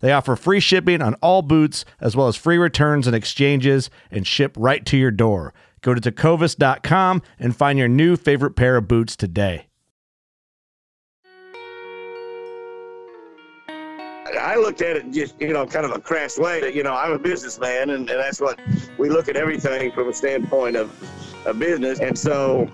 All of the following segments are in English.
They offer free shipping on all boots, as well as free returns and exchanges, and ship right to your door. Go to tecovas.com and find your new favorite pair of boots today. I looked at it just, you know, kind of a crass way you know, I'm a businessman and, and that's what we look at everything from a standpoint of a business. And so,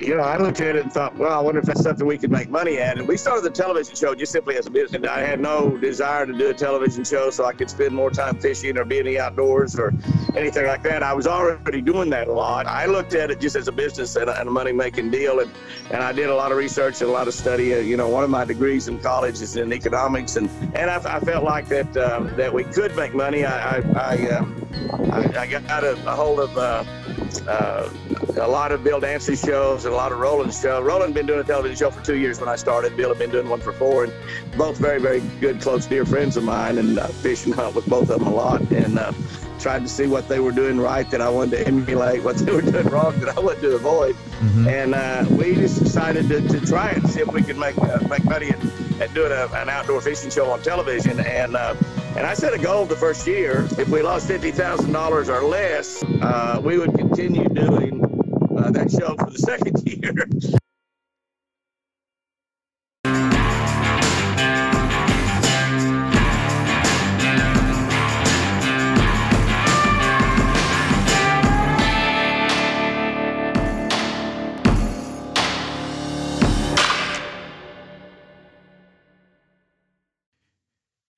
you know, I looked at it and thought, well, I wonder if that's something we could make money at. And we started the television show just simply as a business. I had no desire to do a television show so I could spend more time fishing or be in the outdoors or anything like that. I was already doing that a lot. I looked at it just as a business and a, and a money making deal. And, and I did a lot of research and a lot of study. Uh, you know, one of my degrees in college is in economics. And, and I, I felt like that um, that we could make money. I, I, I, um, I, I got a, a hold of uh, uh, a lot of Bill Dance's shows and a lot of Roland's show. Roland been doing a television show for two years when I started. Bill had been doing one for four, and both very, very good, close, dear friends of mine, and uh, fish and hunt with both of them a lot, and uh, tried to see what they were doing right that I wanted to emulate, what they were doing wrong that I wanted to avoid, mm-hmm. and uh, we just decided to, to, try it and see if we could make uh, make money at, at doing a, an outdoor fishing show on television, and uh, and I set a goal the first year. If we lost fifty thousand dollars or less, uh, we would continue doing uh, that show for the second year.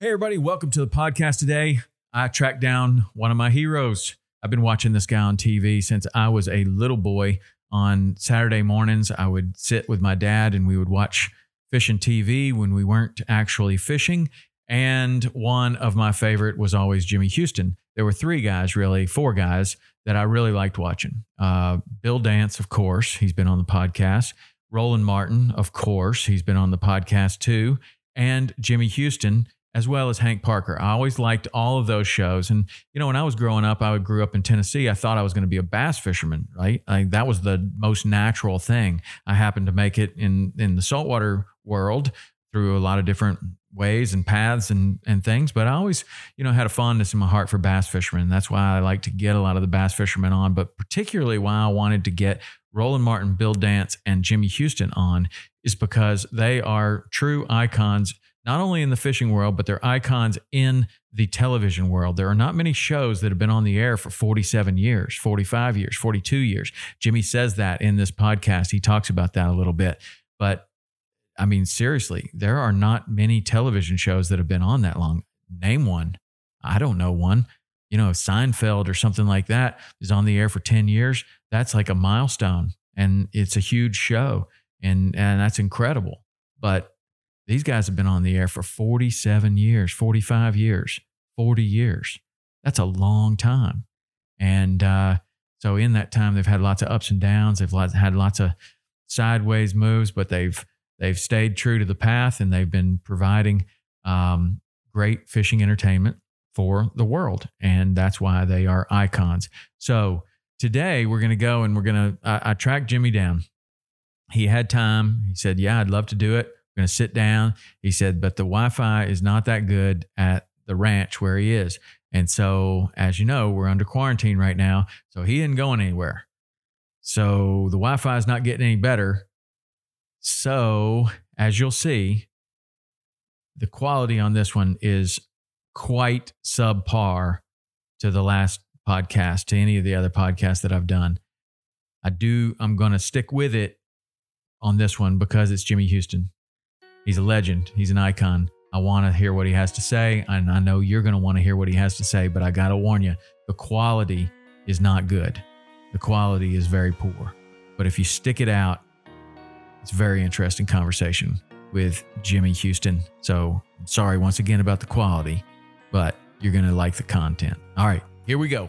Hey, everybody, welcome to the podcast today. I tracked down one of my heroes. I've been watching this guy on TV since I was a little boy. On Saturday mornings, I would sit with my dad and we would watch fishing TV when we weren't actually fishing. And one of my favorite was always Jimmy Houston. There were three guys, really, four guys that I really liked watching. Uh, Bill Dance, of course, he's been on the podcast. Roland Martin, of course, he's been on the podcast too. And Jimmy Houston as well as Hank Parker. I always liked all of those shows. And, you know, when I was growing up, I grew up in Tennessee. I thought I was going to be a bass fisherman, right? Like that was the most natural thing. I happened to make it in, in the saltwater world through a lot of different ways and paths and, and things. But I always, you know, had a fondness in my heart for bass fishermen. That's why I like to get a lot of the bass fishermen on, but particularly why I wanted to get Roland Martin, Bill Dance, and Jimmy Houston on is because they are true icons not only in the fishing world, but they're icons in the television world. There are not many shows that have been on the air for 47 years, 45 years, 42 years. Jimmy says that in this podcast. He talks about that a little bit. But I mean, seriously, there are not many television shows that have been on that long. Name one. I don't know one. You know, Seinfeld or something like that is on the air for 10 years. That's like a milestone and it's a huge show and and that's incredible. But these guys have been on the air for 47 years, 45 years, 40 years. That's a long time. And uh, so in that time, they've had lots of ups and downs. They've had lots of sideways moves, but they've they've stayed true to the path and they've been providing um, great fishing entertainment for the world. And that's why they are icons. So today we're going to go and we're going to, I, I tracked Jimmy down. He had time. He said, Yeah, I'd love to do it. Going to sit down. He said, But the Wi Fi is not that good at the ranch where he is. And so, as you know, we're under quarantine right now. So he isn't going anywhere. So the Wi Fi is not getting any better. So, as you'll see, the quality on this one is quite subpar to the last podcast, to any of the other podcasts that I've done. I do, I'm going to stick with it on this one because it's Jimmy Houston. He's a legend, he's an icon. I want to hear what he has to say, and I know you're going to want to hear what he has to say, but I got to warn you the quality is not good. The quality is very poor. But if you stick it out, it's a very interesting conversation with Jimmy Houston. So sorry once again about the quality, but you're going to like the content. All right, here we go.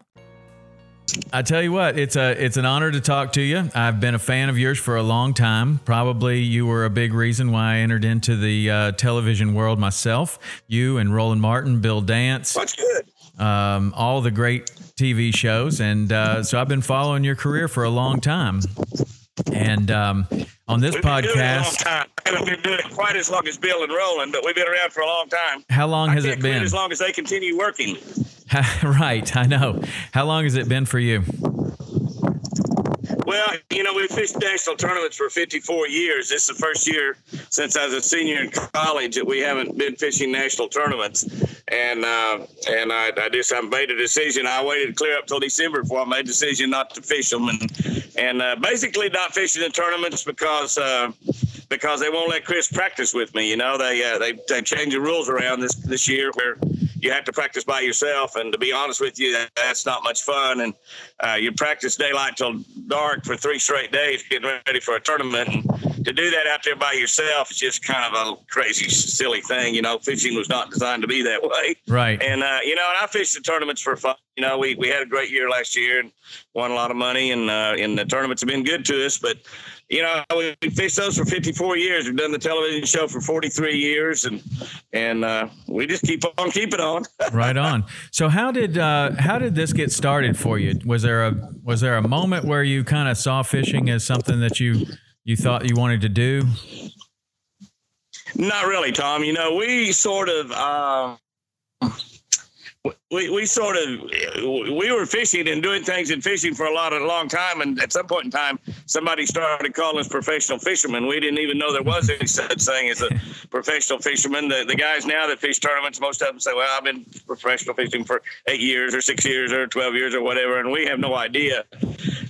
I tell you what, it's a it's an honor to talk to you. I've been a fan of yours for a long time. Probably you were a big reason why I entered into the uh, television world myself. You and Roland Martin, Bill Dance. That's good. Um, all the great TV shows, and uh, so I've been following your career for a long time. And um, on this We've been doing it a long podcast. I haven't been doing it quite as long as Bill and Roland, but we've been around for a long time. how long I has it been? As long as they continue working. right, I know. How long has it been for you? Well, you know, we fished national tournaments for 54 years. This is the first year since I was a senior in college that we haven't been fishing national tournaments. And uh, and I, I just I made a decision. I waited clear up till December before I made a decision not to fish them, and and uh, basically not fishing the tournaments because. Uh, because they won't let Chris practice with me. You know, they uh, they they changed the rules around this this year where you have to practice by yourself. And to be honest with you, that's not much fun. And uh, you practice daylight till dark for three straight days, getting ready for a tournament. And to do that out there by yourself is just kind of a crazy, silly thing. You know, fishing was not designed to be that way. Right. And uh, you know, and I fished the tournaments for fun. You know, we, we had a great year last year and won a lot of money, and uh, and the tournaments have been good to us. But you know, we, we fished those for 54 years. We've done the television show for 43 years, and and uh, we just keep on keeping on. right on. So how did uh, how did this get started for you? Was there a was there a moment where you kind of saw fishing as something that you you thought you wanted to do? Not really, Tom. You know, we sort of. Uh, we, we sort of we were fishing and doing things in fishing for a lot of a long time and at some point in time somebody started calling us professional fishermen. We didn't even know there was any such thing as a professional fisherman. The, the guys now that fish tournaments most of them say well i've been professional fishing for eight years or six years or 12 years or whatever and we have no idea.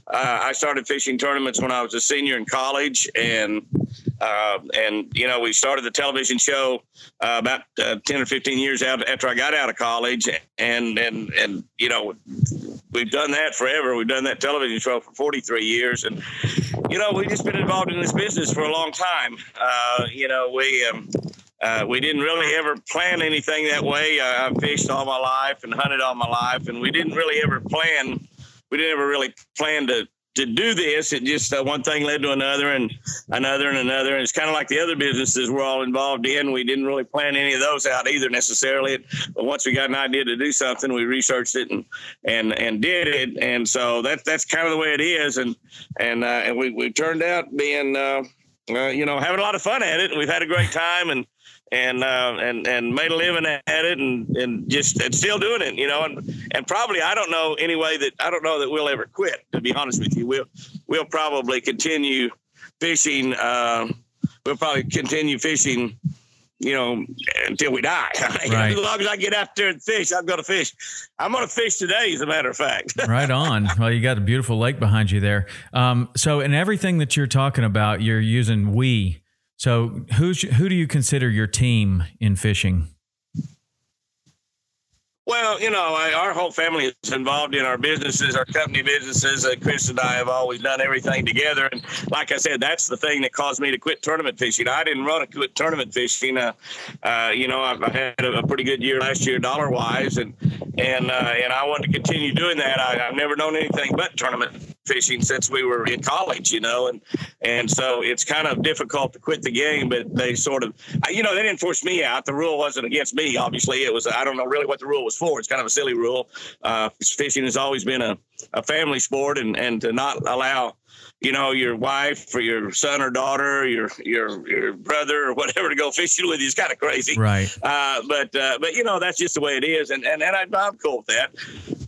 Uh, i started fishing tournaments when i was a senior in college and uh, and you know we started the television show uh, about uh, 10 or 15 years out after I got out of college and and and and you know we've done that forever we've done that television show for 43 years and you know we've just been involved in this business for a long time uh, you know we um, uh, we didn't really ever plan anything that way. I've fished all my life and hunted all my life, and we didn't really ever plan. We didn't ever really plan to to do this. It just uh, one thing led to another and another and another. And it's kind of like the other businesses we're all involved in. We didn't really plan any of those out either necessarily. But once we got an idea to do something, we researched it and and and did it. And so that that's kind of the way it is. And and uh, and we we turned out being. Uh, uh, you know, having a lot of fun at it. We've had a great time and and uh, and and made a living at it, and and just and still doing it. You know, and and probably I don't know any way that I don't know that we'll ever quit. To be honest with you, we'll we'll probably continue fishing. Uh, we'll probably continue fishing. You know, until we die. Right. as long as I get out there and fish, I'm going to fish. I'm going to fish today, as a matter of fact. right on. Well, you got a beautiful lake behind you there. Um, so, in everything that you're talking about, you're using we. So, who's who do you consider your team in fishing? Well, you know, I, our whole family is involved in our businesses, our company businesses. Uh, Chris and I have always done everything together. And like I said, that's the thing that caused me to quit tournament fishing. I didn't run to quit tournament fishing. Uh, uh, you know, I, had a, a, pretty good year last year, dollar wise, and and uh, and I wanted to continue doing that. I, have never known anything but tournament fishing since we were in college, you know, and and so it's kind of difficult to quit the game. But they sort of, you know, they didn't force me out. The rule wasn't against me. Obviously, it was. I don't know really what the rule was for. It's kind of a silly rule. Uh, fishing has always been a, a family sport, and and to not allow you know, your wife or your son or daughter, or your your your brother or whatever to go fishing with you is kind of crazy. Right. Uh, but uh, but you know that's just the way it is, and and, and I, am cool with that.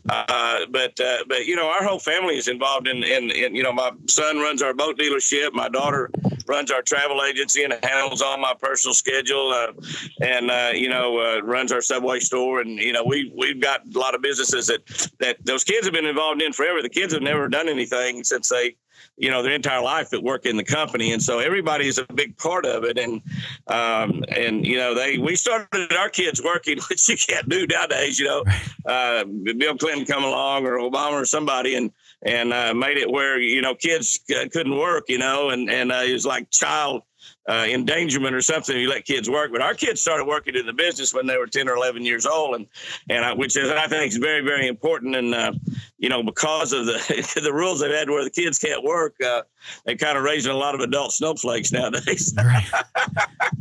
Uh, but uh, but you know our whole family is involved in, in, in you know my son runs our boat dealership, my daughter runs our travel agency and handles all my personal schedule, uh, and uh, you know runs our subway store, and you know we we've got a lot of businesses that that those kids have been involved in forever. The kids have never done anything since they you know, their entire life that work in the company. And so everybody is a big part of it. And, um, and, you know, they, we started our kids working, which you can't do nowadays, you know, uh, Bill Clinton come along or Obama or somebody and, and, uh, made it where, you know, kids couldn't work, you know, and, and, uh, it was like child, uh, endangerment or something. You let kids work, but our kids started working in the business when they were ten or eleven years old, and and I, which is I think is very very important. And uh, you know because of the the rules they've had where the kids can't work, uh, they kind of raising a lot of adult snowflakes nowadays. right.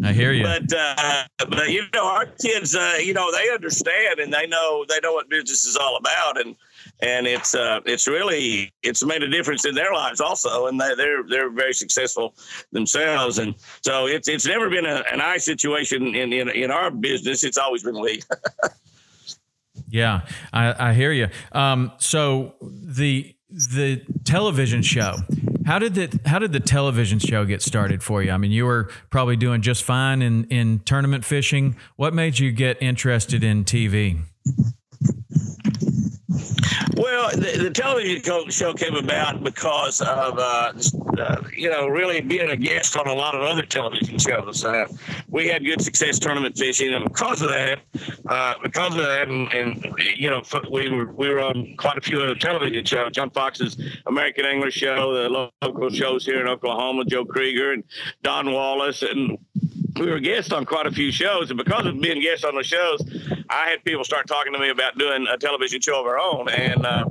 I hear you. But uh, but you know our kids, uh, you know they understand and they know they know what business is all about, and and it's uh, it's really it's made a difference in their lives also, and they, they're they're very successful themselves, and so it's it's never been a, an I situation in, in in our business. It's always been we. yeah, I, I hear you. Um, so the the television show how did the how did the television show get started for you? I mean you were probably doing just fine in in tournament fishing. What made you get interested in tv well, the, the, television show came about because of, uh, uh, you know, really being a guest on a lot of other television shows. Uh, we had good success tournament fishing, and because of that, uh, because of that, and, and, you know, we were we were on quite a few other television shows. John Fox's American English Show, the local shows here in Oklahoma, Joe Krieger and Don Wallace, and we were guests on quite a few shows, and because of being guests on the shows, I had people start talking to me about doing a television show of our own, and uh,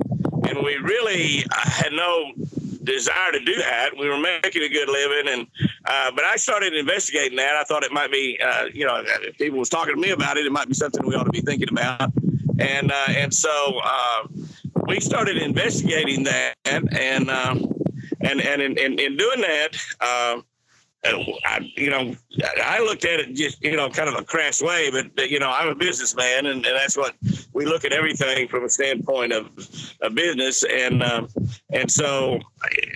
and we really had no desire to do that. We were making a good living, and uh, but I started investigating that. I thought it might be, uh, you know, if people was talking to me about it, it might be something we ought to be thinking about, and uh, and so uh, we started investigating that, and um, and and in, in, in doing that. I, you know, I looked at it just, you know, kind of a crass way, but, you know, I'm a businessman and, and that's what we look at everything from a standpoint of a business. And, um, and so,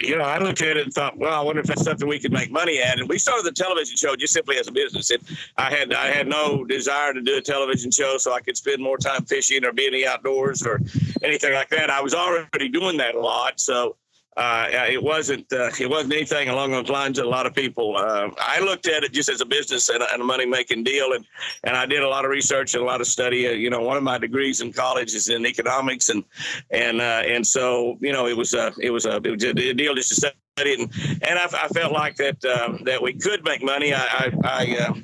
you know, I looked at it and thought, well, I wonder if that's something we could make money at. And we started the television show just simply as a business. It, I had, I had no desire to do a television show so I could spend more time fishing or being outdoors or anything like that. I was already doing that a lot. So, uh, it wasn't uh, it wasn't anything along those lines that a lot of people. Uh, I looked at it just as a business and a, and a money making deal, and and I did a lot of research and a lot of study. Uh, you know, one of my degrees in college is in economics, and and uh, and so you know it was a it was a, it was a deal just to study, and and I, I, felt like that uh, that we could make money. I I, uh,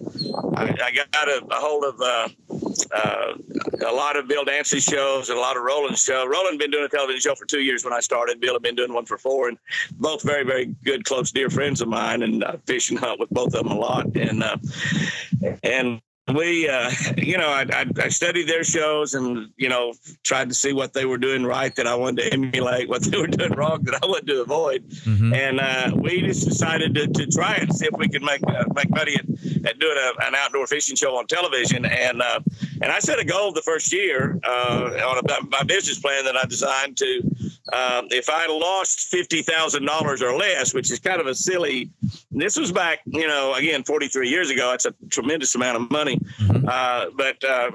I, I got a, a hold of uh, uh a lot of Bill Dance's shows and a lot of Roland's show. Roland been doing a television show for two years when I started. Bill had been doing one for four, and both very very good, close, dear friends of mine. And I fish and hunt with both of them a lot. And uh, and we, uh, you know, I, I, I, studied their shows and, you know, tried to see what they were doing right that I wanted to emulate, what they were doing wrong that I wanted to avoid. Mm-hmm. And uh, we just decided to, to try it and see if we could make uh, make money at, at doing a, an outdoor fishing show on television. And uh, and I set a goal the first year uh, on a, my business plan that I designed to um, if I lost fifty thousand dollars or less, which is kind of a silly. This was back, you know, again, forty three years ago. It's a tremendous amount of money, mm-hmm. uh, but uh,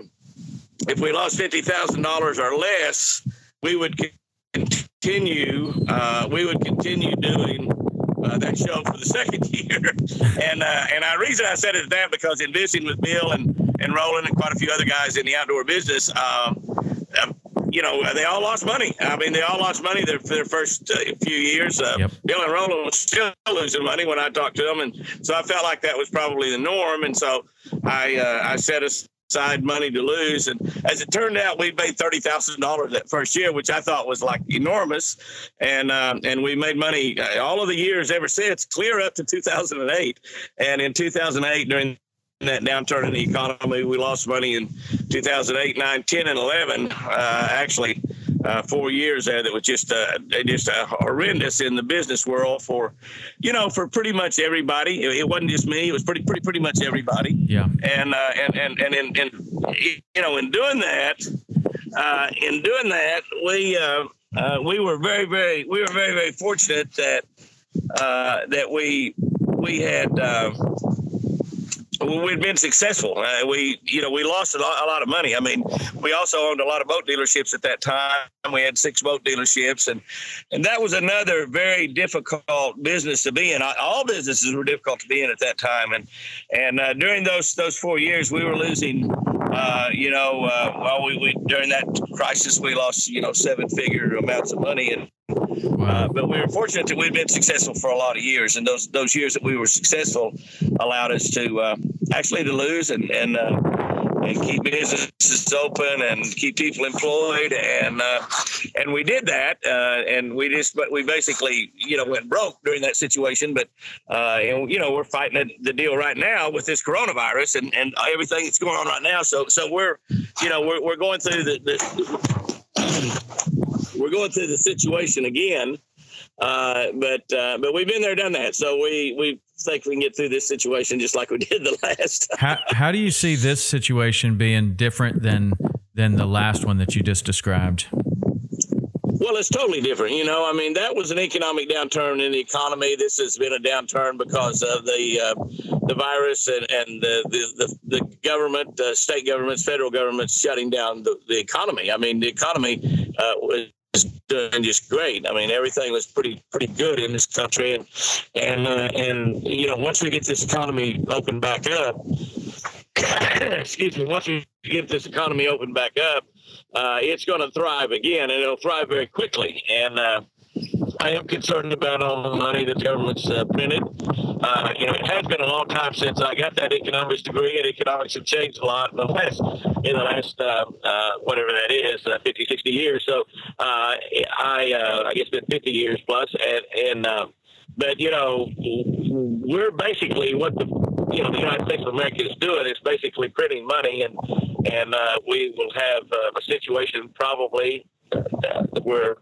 if we lost fifty thousand dollars or less, we would continue. Uh, we would continue doing uh, that show for the second year. and uh, and the reason I said it is that because in visiting with Bill and, and Roland and quite a few other guys in the outdoor business, um, uh, you know, they all lost money. I mean, they all lost money their, their first uh, few years. Uh, yep. Bill and Roland was still losing money when I talked to them. And so I felt like that was probably the norm. And so I, uh, I set aside money to lose. And as it turned out, we made thirty thousand dollars that first year, which I thought was like enormous. And um, and we made money uh, all of the years ever since, clear up to 2008. And in 2008, during that downturn in the economy, we lost money in 2008, 9, 10, and 11. Uh, actually, uh, four years there that was just uh, just uh, horrendous in the business world for, you know, for pretty much everybody. It, it, wasn't just me; it was pretty pretty pretty much everybody. Yeah. And uh, and and and and, and you know, in doing that, uh, in doing that, we uh, uh, we were very very we were very very fortunate that uh, that we we had. Uh, we'd been successful. Uh, we, you know, we lost a lot, a lot, of money. I mean, we also owned a lot of boat dealerships at that time. We had six boat dealerships, and and that was another very difficult business to be in. All businesses were difficult to be in at that time, and and uh, during those those four years, we were losing. Uh, you know, uh, while we, we during that crisis, we lost you know seven figure amounts of money, and Wow. Uh, but we were fortunate that we'd been successful for a lot of years, and those those years that we were successful allowed us to uh, actually to lose and and uh, and keep businesses open and keep people employed, and uh, and we did that, uh, and we just but we basically you know went broke during that situation, but uh, and you know we're fighting the deal right now with this coronavirus and and everything that's going on right now, so so we're you know we're we're going through the, the we're going through the situation again. Uh, but uh, but we've been there, done that. So we we think we can get through this situation just like we did the last. how how do you see this situation being different than than the last one that you just described? Well, it's totally different. You know, I mean, that was an economic downturn in the economy. This has been a downturn because of the uh, the virus and, and the, the, the, the government, uh, state governments, federal governments shutting down the, the economy. I mean, the economy uh, was doing just great. I mean, everything was pretty pretty good in this country, and and uh, and you know, once we get this economy open back up, excuse me, once we get this economy open back up, uh, it's going to thrive again, and it'll thrive very quickly. And uh, I am concerned about all the money that the government's uh, printed. Uh, you know, it has been a long time since I got that economics degree, and economics have changed a lot in the last, in the last uh, uh, whatever that is, uh, 50, 60 years. So uh, I, uh, I guess, been 50 years plus, and and but you know, we're basically what the you know the United States of America is doing is basically printing money, and and uh, we will have a situation probably uh, where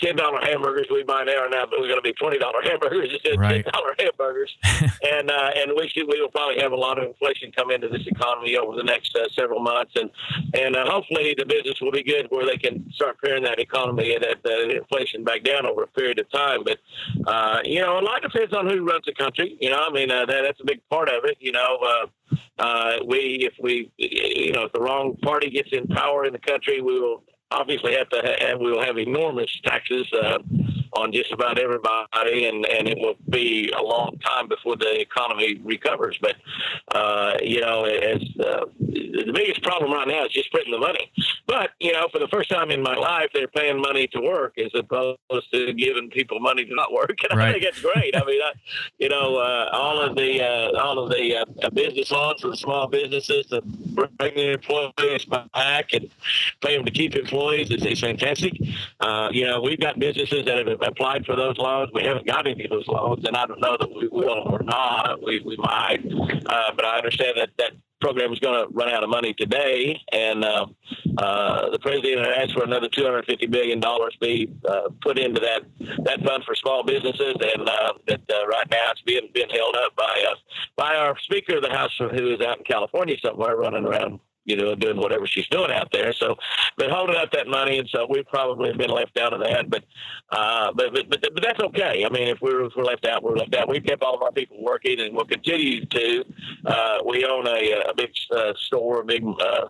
ten dollar hamburgers we buy now are now we're going to be twenty dollar hamburgers instead of ten dollar hamburgers, and uh, and we should we will probably have a lot of inflation come into this economy over the next uh, several months, and and uh, hopefully the business will be good where they can start paring that economy and that, that inflation back down over a period of time. But uh, you know, a lot depends on who runs the country. You know, I mean uh, that that's a big part of it. You know. Uh, uh, we, if we, you know, if the wrong party gets in power in the country, we will obviously have to have, we will have enormous taxes uh, on just about everybody, and, and it will be a long time before the economy recovers. But, uh, you know, as, uh, the biggest problem right now is just printing the money. But, you know, for the first time in my life, they're paying money to work as opposed to giving people money to not work. And right. I think it's great. I mean, I, you know, uh, all of the uh, all of the uh, business loans for the small businesses to bring their employees back and pay them to keep employees is, is fantastic. Uh, you know, we've got businesses that have applied for those loans. We haven't got any of those loans, and I don't know that we will or not. We, we might, uh, but I understand that that program is going to run out of money today, and uh, uh, the president asked for another 250 billion dollars be uh, put into that that fund for small businesses, and uh, that uh, right now it's being being held up by uh, by our Speaker of the House, who is out in California somewhere running around you know, doing whatever she's doing out there. So, been holding up that money, and so we probably have been left out of that. But, uh, but, but, but, but that's okay. I mean, if we're if we're left out, we're left out. We've kept all of our people working, and we'll continue to. Uh, we own a, a big uh, store, a big uh,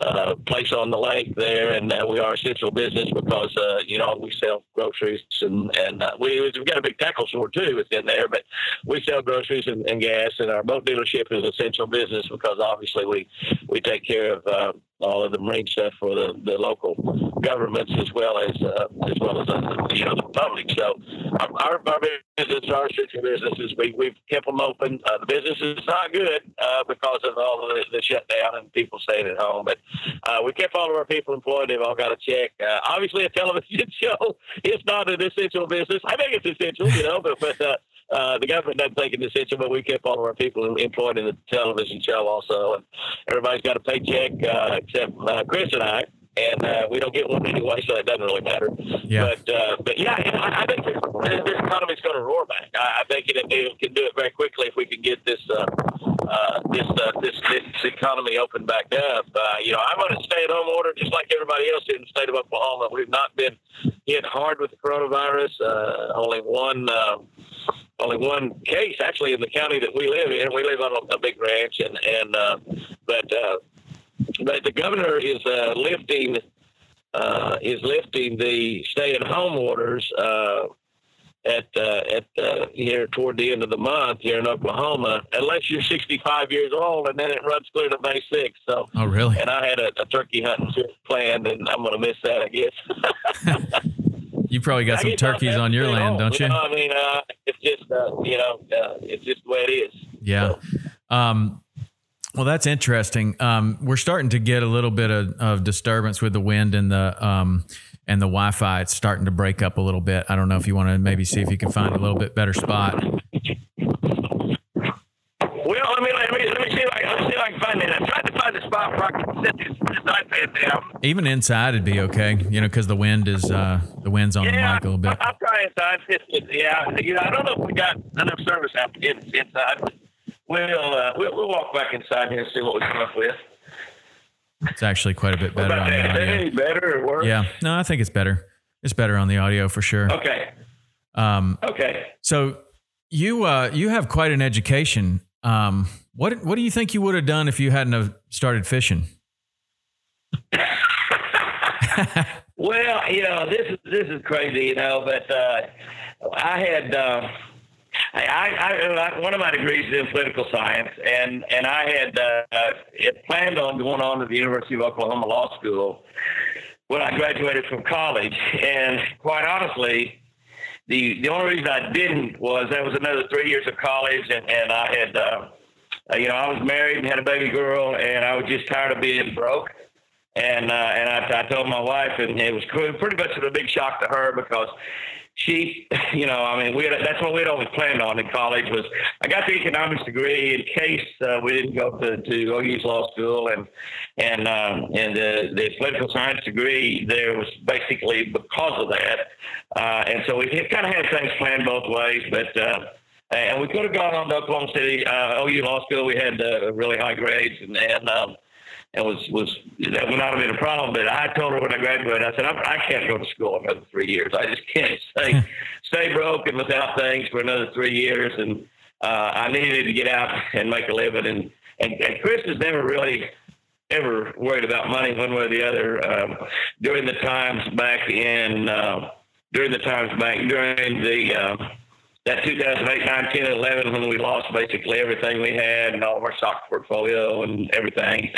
uh, place on the lake there, and uh, we are essential business because uh, you know we sell groceries and and we, we've got a big tackle store too. It's in there, but we sell groceries and, and gas, and our boat dealership is essential business because obviously we we take care of uh, all of the marine stuff for the, the local governments as well as uh, as well as uh, you know the public. So our, our, business, our essential businesses, we we've kept them open. Uh, the business is not good uh, because of all of the, the shutdown and people staying at home, but uh, we kept all of our people employed. They've all got a check. Uh, obviously, a television show is not an essential business. I think it's essential, you know, but but. Uh, the government doesn't think it's essential, but we kept all of our people employed in the television show also. And everybody's got a paycheck uh, except uh, Chris and I. And uh, we don't get one anyway, so it doesn't really matter. Yeah. But uh, but yeah, you know, I, I think this, this economy's going to roar back. I, I think it, it can do it very quickly if we can get this uh, uh, this, uh, this this economy opened back up. Uh, you know, I'm on a stay-at-home order just like everybody else in the state of Oklahoma. We've not been hit hard with the coronavirus. Uh, only one. Uh, only one case actually in the county that we live in. We live on a, a big ranch, and and uh, but uh, but the governor is uh, lifting uh, is lifting the stay-at-home orders uh, at uh, at uh, here toward the end of the month here in Oklahoma, unless you're 65 years old, and then it runs clear to May 6th. So, Oh, really? and I had a, a turkey hunting trip planned, and I'm going to miss that, I guess. You probably got I some turkeys on your land, home, don't you? know, I mean, uh, it's just uh, you know, uh, it's just the way it is. Yeah. Um, well, that's interesting. Um, we're starting to get a little bit of, of disturbance with the wind and the um, and the Wi-Fi. It's starting to break up a little bit. I don't know if you want to maybe see if you can find a little bit better spot. Well, let me let me let me see if I see if I can find it. I tried to find a spot where I can set this, this iPad down. Even inside, it'd be okay. You know, because the wind is uh, the wind's on the mic a little bit. I, I'm trying inside. It's, it's, yeah, you know, I don't know if we got enough service out in, inside. We'll, uh, we'll we'll walk back inside here and see what we come up with. It's actually quite a bit better on the that? Is that audio. any better or worse? Yeah. No, I think it's better. It's better on the audio for sure. Okay. Um, Okay. So you uh, you have quite an education. Um, what what do you think you would have done if you hadn't have started fishing? Well, you know, this is this is crazy, you know, but uh, I had uh, I, I, I one of my degrees is in political science, and and I had uh, planned on going on to the University of Oklahoma Law School when I graduated from college, and quite honestly. The, the only reason I didn't was that was another three years of college, and, and I had, uh, uh, you know, I was married and had a baby girl, and I was just tired of being broke and uh, and I, I told my wife, and it was pretty much a big shock to her because she, you know, I mean, we had, that's what we'd always planned on in college was I got the economics degree in case uh, we didn't go to to OU's law school, and and um, and the the political science degree there was basically because of that, uh, and so we kind of had things planned both ways, but. Uh, and we could have gone on to Oklahoma City, uh, OU Law School. We had uh, really high grades, and, and um, and was was that would not have been a problem. But I told her when I graduated, I said I, I can't go to school another three years. I just can't stay stay broke and without things for another three years. And uh, I needed to get out and make a living. And and, and Chris has never really ever worried about money one way or the other. Um, during the times back in uh, during the times back during the uh, that 2008, 9, 10, 11, when we lost basically everything we had and all of our stock portfolio and everything,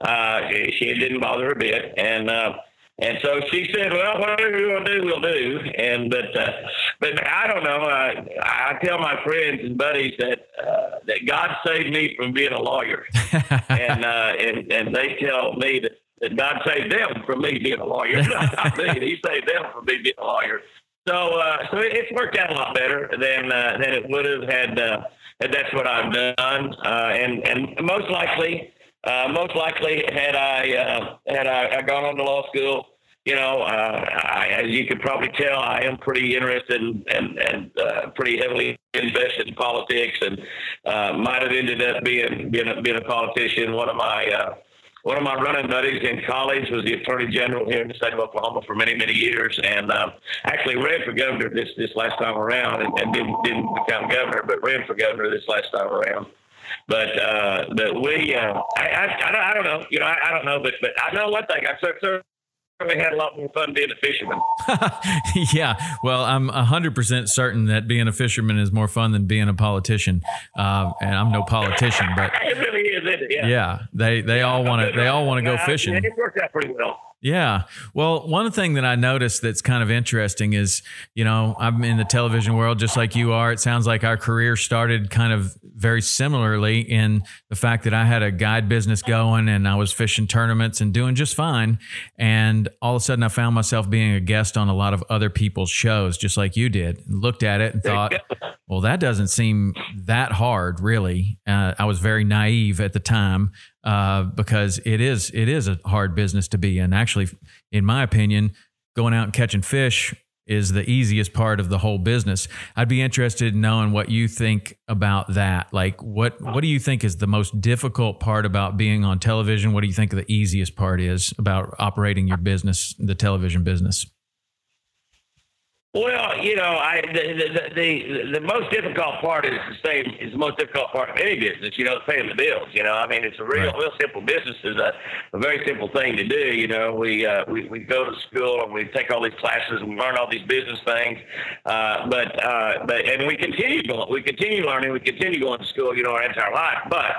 uh, she didn't bother her a bit. And, uh, and so she said, "Well, whatever you want to do, we'll do." And but uh, but I don't know. I, I tell my friends and buddies that uh, that God saved me from being a lawyer, and uh, and and they tell me that, that God saved them from me being a lawyer. Not me. He saved them from me being a lawyer. So, uh, so it, it's worked out a lot better than uh, than it would have had. Uh, had that's what I've done, uh, and and most likely, uh, most likely, had I uh, had I, I gone on to law school, you know, uh, I, as you could probably tell, I am pretty interested and and, and uh, pretty heavily invested in politics, and uh, might have ended up being being a, being a politician. One of my uh, one of my running buddies in college was the attorney general here in the state of Oklahoma for many, many years, and uh, actually ran for governor this this last time around, and, and didn't didn't become governor, but ran for governor this last time around. But uh, but we, uh, I, I, I, don't, I don't know, you know, I, I don't know, but but I know one thing. I certainly probably had a lot more fun being a fisherman. yeah, well, I'm hundred percent certain that being a fisherman is more fun than being a politician. Uh, and I'm no politician, but it really is, isn't it? Yeah. yeah, they they all want to they all want to go fishing. It worked out pretty well. Yeah. Well, one thing that I noticed that's kind of interesting is, you know, I'm in the television world just like you are. It sounds like our career started kind of very similarly in the fact that I had a guide business going and I was fishing tournaments and doing just fine. And all of a sudden I found myself being a guest on a lot of other people's shows, just like you did. And looked at it and thought, well, that doesn't seem that hard, really. Uh, I was very naive at the time uh, because it is it is a hard business to be in. Actually, in my opinion, going out and catching fish is the easiest part of the whole business. I'd be interested in knowing what you think about that. Like, what what do you think is the most difficult part about being on television? What do you think the easiest part is about operating your business, the television business? Well, you know, I the the, the the most difficult part is the same is the most difficult part of any business. You know, paying the bills. You know, I mean, it's a real Right. real simple business. It's a, a very simple thing to do. You know, we uh, we we go to school and we take all these classes and we learn all these business things. Uh, but uh, but and we continue going. We continue learning. We continue going to school. You know, our entire life. But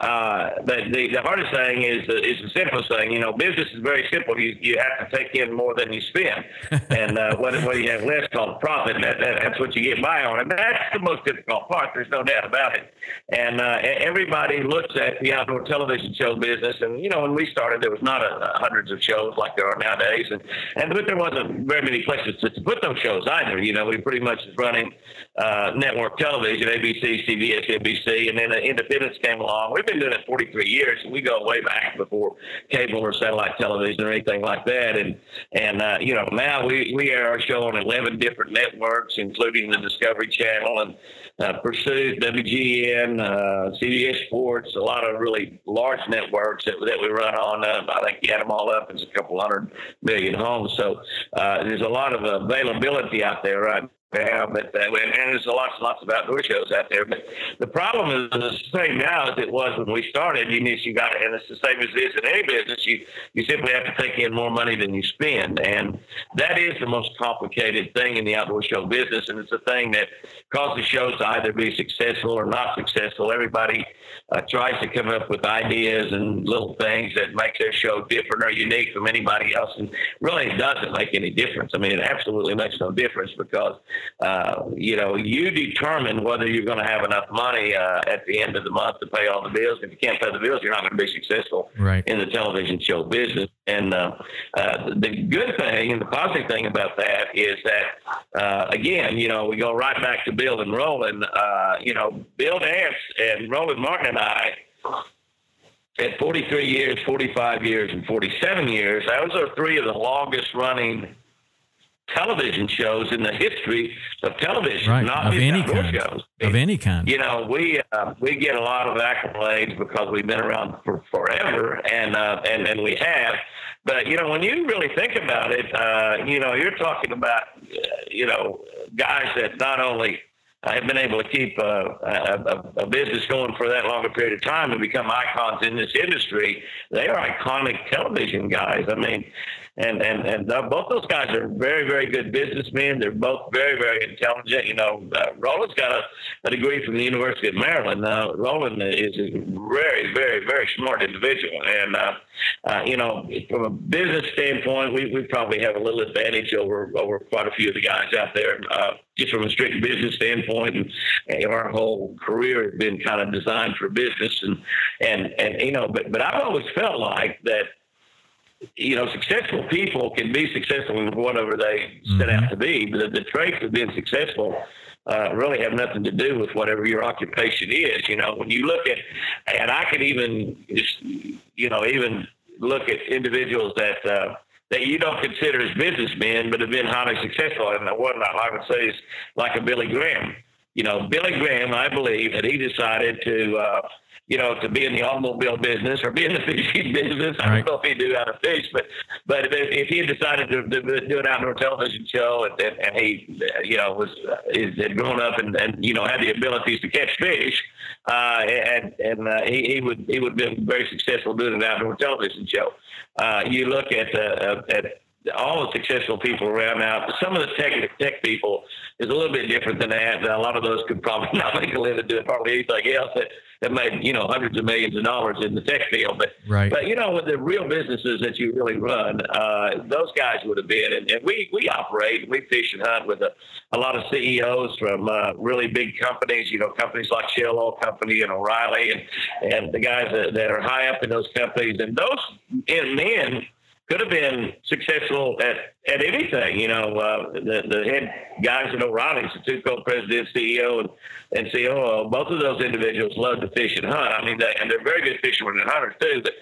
uh, but the, the hardest thing is the, is the simplest thing. You know, business is very simple. You you have to take in more than you spend, and uh, what what you have less called profit. That, that that's what you get by on, and that's the most difficult part. There's no doubt about it. And uh, everybody looks at the outdoor television show business, and you know, when we started, there was not a, a hundreds of shows like there are nowadays, and and but there wasn't very many places to, to put those shows either. You know, we pretty much was running uh, network television, ABC, CBS, NBC, and then the independents came along. We've been doing it 43 years, we go way back before cable or satellite television or anything like that. And and uh, you know now we we air our show on 11 different networks, including the Discovery Channel and uh, Pursuit, WGN, uh, CBS Sports, a lot of really large networks that, that we run on. Uh, I think you add them all up, it's a couple hundred million homes. So uh, there's a lot of availability out there right now, but uh, and, there's lots and lots of outdoor shows out there. But the problem is the same now as it was when we started. You need you got and it's the same as it is in any business. You you simply have to take in more money than you spend, and that is the most complicated thing in the outdoor show business. And it's a thing that causes shows to either be successful or not successful. Everybody uh, tries to come up with ideas and little things that make their show different or unique from anybody else, and really it doesn't make any difference. I mean, it absolutely makes no difference because uh, you know you determine whether you're going to have enough money uh, at the end of the month to pay all the bills. If you can't pay the bills, you're not going to be successful Right. in the television show business. And uh, uh, the good thing and the positive thing about that is that, uh, again, you know, we go right back to Bill and Roland. Uh, you know, Bill Dance and Roland Martin and I, at 43 years, 45 years, and 47 years, those are three of the longest running television shows in the history of television, Right. not Of any kind. shows. Of any kind. You know, we uh, we get a lot of accolades because we've been around for forever, and uh, and and we have. But you know, when you really think about it, uh, you know, you're talking about uh, you know guys that not only have been able to keep uh, a, a, a business going for that longer period of time and become icons in this industry. They are iconic television guys. I mean, and and and uh, both those guys are very very good businessmen. They're both very very intelligent. You know, uh, Roland's got a, a degree from the University of Maryland. Uh, Roland is a very very very smart individual, and uh, uh, you know, from a business standpoint, we, we probably have a little advantage over over quite a few of the guys out there. Uh, just from a strict business standpoint, and, and our whole career has been kind of designed for business, and and and you know, but but I've always felt like that you know, successful people can be successful in whatever they set out to be. But the, the traits of being successful uh, really have nothing to do with whatever your occupation is. You know, when you look at, and I could even just, you know, even look at individuals that uh, that you don't consider as businessmen, but have been highly successful. And one I would say is like a Billy Graham. You know, Billy Graham, I believe that he decided to, uh, you know, to be in the automobile business or be in the fishing business. I don't know if he knew how to fish, but but if, if he had decided to, to, do an outdoor television show and, and, and he, you know, was is had grown up and, and you know had the abilities to catch fish, uh, and and uh, he, he would he would have been very successful doing an outdoor television show. Uh, you look at uh, at all the successful people around now. Some of the tech tech people is a little bit different than that. A lot of those could probably not make a living doing probably anything else that, that made you know hundreds of millions of dollars in the tech field. But right. but you know with the real businesses that you really run, uh, those guys would have been. And, and, we we operate, we fish and hunt with a, a lot of CEOs from uh, really big companies. You know companies like Shell Oil Company and O'Reilly and and the guys that, that are high up in those companies. And those men could have been successful at, at anything. You know, uh, the, the head guys at O'Reilly's, the two co-presidents, CEO and, and COO, both of those individuals love to fish and hunt. I mean, they, and they're very good fishermen and hunters too, but,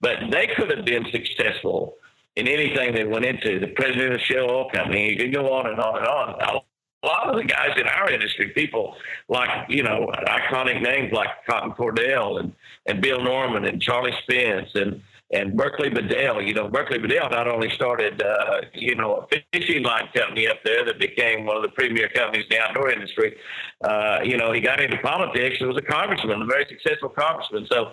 but they could have been successful in anything they went into. The president of Shell Oil Company, you can go on and on and on. A lot of the guys in our industry, people like, you know, iconic names like Cotton Cordell and, and Bill Norman and Charlie Spence and, and Berkley Bedell. You know, Berkley Bedell not only started, uh, you know, a fishing line company up there that became one of the premier companies in the outdoor industry. Uh, you know, he got into politics and was a congressman, a very successful congressman. So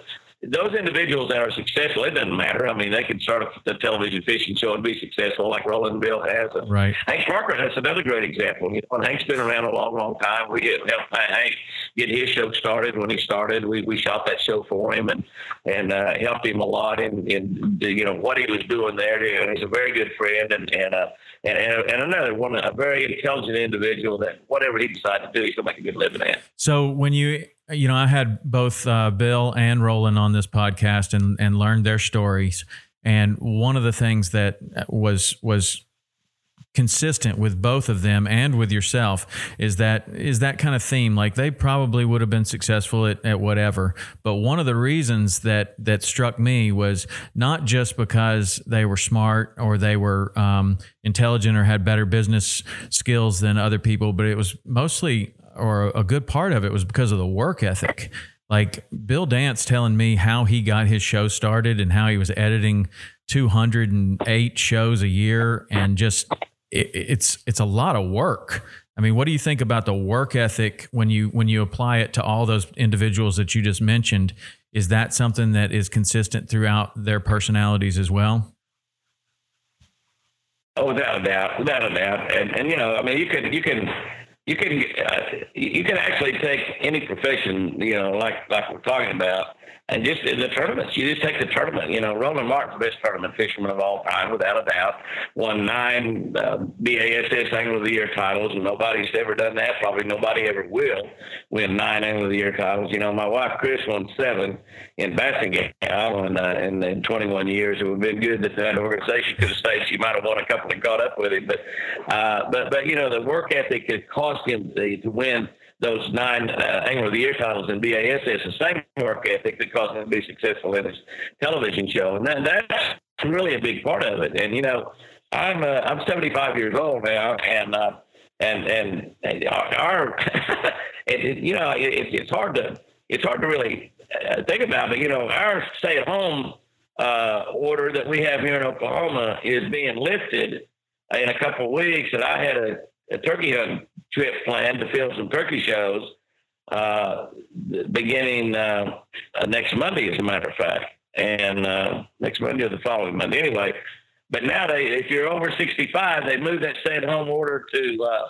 those individuals that are successful, it doesn't matter. I mean, they can start a, television fishing show and be successful, like Roland Bill has. right. Hank Parker, that's another great example. You know, and Hank's been around a long, long time. We helped Hank get his show started when he started. We, we shot that show for him and and uh, helped him a lot in, in you know what he was doing there. And he's a very good friend and and uh, and, and another one, a very intelligent individual that whatever he decides to do, he's gonna make a good living at. So when you you know, I had both uh, Bill and Roland on this podcast and and learned their stories. And one of the things that was was consistent with both of them and with yourself is that is that kind of theme like they probably would have been successful at, at whatever but one of the reasons that that struck me was not just because they were smart or they were um, intelligent or had better business skills than other people but it was mostly or a good part of it was because of the work ethic. Like Bill Dance telling me how he got his show started and how he was editing 208 shows a year and just it, it's it's a lot of work. I mean, what do you think about the work ethic when you when you apply it to all those individuals that you just mentioned? Is that something that is consistent throughout their personalities as well? Oh, without a doubt, without a doubt, and and you know, I mean, you can you can you can uh, you can actually take any profession, you know, like like we're talking about, and just the tournaments, you just take the tournament. You know, Roland Martin's the best tournament fisherman of all time, without a doubt. Won nine uh, BASS Angler of the Year titles, and nobody's ever done that. Probably nobody ever will win nine Angler of the Year titles. You know, my wife Chris won seven in Bass'n Gal in, uh, in, in 21 years. It would have been good that that organization could have stayed. She might have won a couple and caught up with him, but uh, but but you know, the work ethic had cost him to, to win those nine uh, Angler of the Year titles in BASS, the same work ethic that caused him to be successful in his television show, and that, that's really a big part of it. And you know, I'm uh, I'm 75 years old now, and uh, and and and our, it, it, you know, it, it's hard to it's hard to really uh, think about, but you know, our stay-at-home uh, order that we have here in Oklahoma is being lifted in a couple of weeks, and I had a, a turkey hunting trip planned to film some turkey shows uh, beginning uh, uh, next Monday, as a matter of fact, and uh, next Monday or the following Monday. Anyway, but now they, if you're over 65, they moved that stay-at-home order to uh,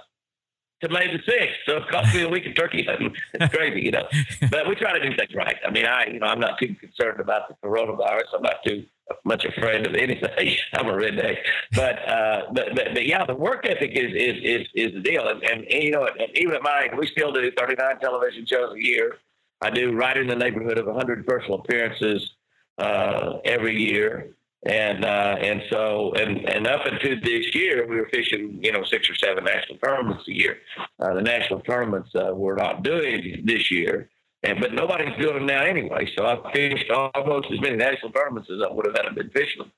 to May the sixth. So it cost me a week of turkey hunting. It's crazy, you know. But we try to do things right. I mean, I you know I'm not too concerned about the coronavirus. I'm not too much afraid of anything. I'm a redneck, but, uh, but but but yeah, the work ethic is is is, is the deal. And, and, and you know, and even at my age, we still do 39 television shows a year. I do right in the neighborhood of 100 personal appearances uh, every year. And uh, and so and and up until this year, we were fishing, you know, six or seven national tournaments a year. Uh, the national tournaments uh, we're not doing this year, and but nobody's doing them now anyway. So I've fished almost as many national tournaments as I would have had been fishing.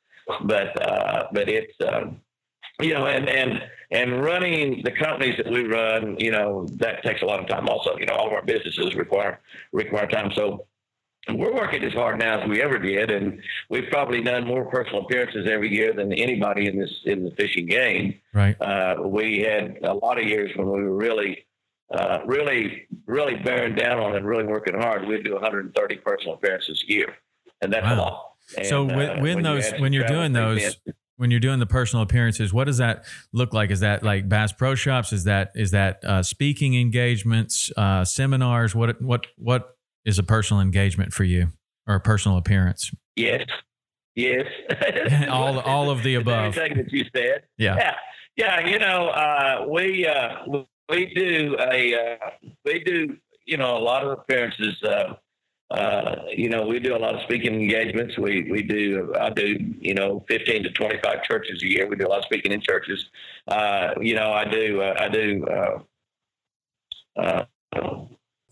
But uh, but it's um, you know, and and and running the companies that we run, you know, that takes a lot of time. Also, you know, all of our businesses require require time. So we're working as hard now as we ever did, and we've probably done more personal appearances every year than anybody in this in the fishing game. Right. Uh, we had a lot of years when we were really, uh, really, really bearing down on it and really working hard. We'd do 130 personal appearances a year, and that's Wow. a lot. And, so when, uh, when those when you're doing those when you're doing the personal appearances, what does that look like? Is that like Bass Pro Shops? Is that is that uh, speaking engagements, uh, seminars? What what what is a personal engagement for you or a personal appearance? yes, yes, all all of the above. Everything that you said. Yeah. Yeah, yeah. You know, uh, we uh, we do a uh, we do you know a lot of appearances. Uh, uh, you know, we do a lot of speaking engagements. We we do I do you know fifteen to twenty five churches a year. We do a lot of speaking in churches. Uh, you know, I do uh, I do.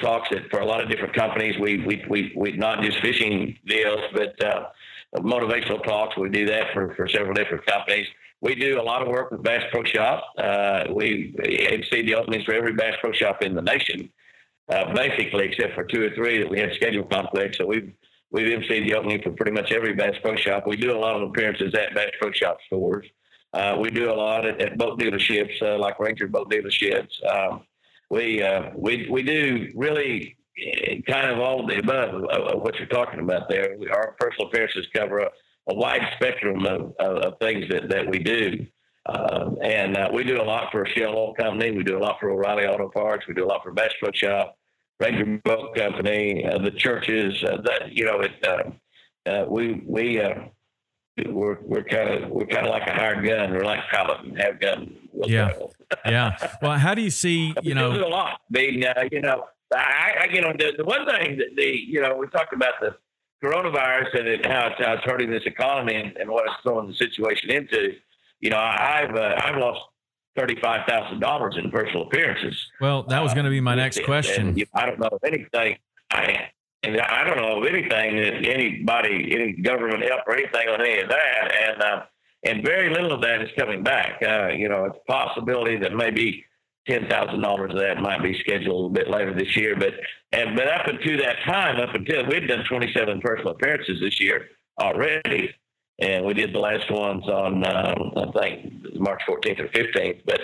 Talks at, for a lot of different companies. We we we we not just fishing deals, but uh, motivational talks. We do that for for several different companies. We do a lot of work with Bass Pro Shop. Uh, we MC the openings for every Bass Pro Shop in the nation, uh, basically, except for two or three that we had scheduled conflicts. So we've we've MC'd the opening for pretty much every Bass Pro Shop. We do a lot of appearances at Bass Pro Shop stores. Uh, we do a lot at, at boat dealerships, uh, like Ranger boat dealerships. Um, we uh, we we do really eh, kind of all of the above of, of what you're talking about there. We, our personal appearances cover a, a wide spectrum of, of, of things that, that we do. Um, and uh, we do a lot for Shell Oil Company. We do a lot for O'Reilly Auto Parts. We do a lot for Bass Pro Shop, Ranger Boat Company, uh, the churches. Uh, that you know, it. Uh, uh, we we uh, we're we're kind of we're kind of like a hired gun. We're like pilot and have gun. Yeah. Yeah. Well, how do you see? You we still do know. a lot. Mean, uh, you know, I, I you know the, the one thing that the you know we talked about the coronavirus and it, how, it's, how it's hurting this economy and, and what it's throwing the situation into. You know, I've uh, I've lost thirty five thousand dollars in personal appearances. Well, that was going to be my Uh, next and- question. and, I don't know of anything. I and I don't know of anything that anybody, any government help or anything on any of that, and uh, and very little of that is coming back. Uh, you know, it's a possibility that maybe ten thousand dollars of that might be scheduled a bit later this year, but and but up until that time, up until we'd done twenty seven personal appearances this year already. And we did the last ones on, um, I think, March 14th or 15th. But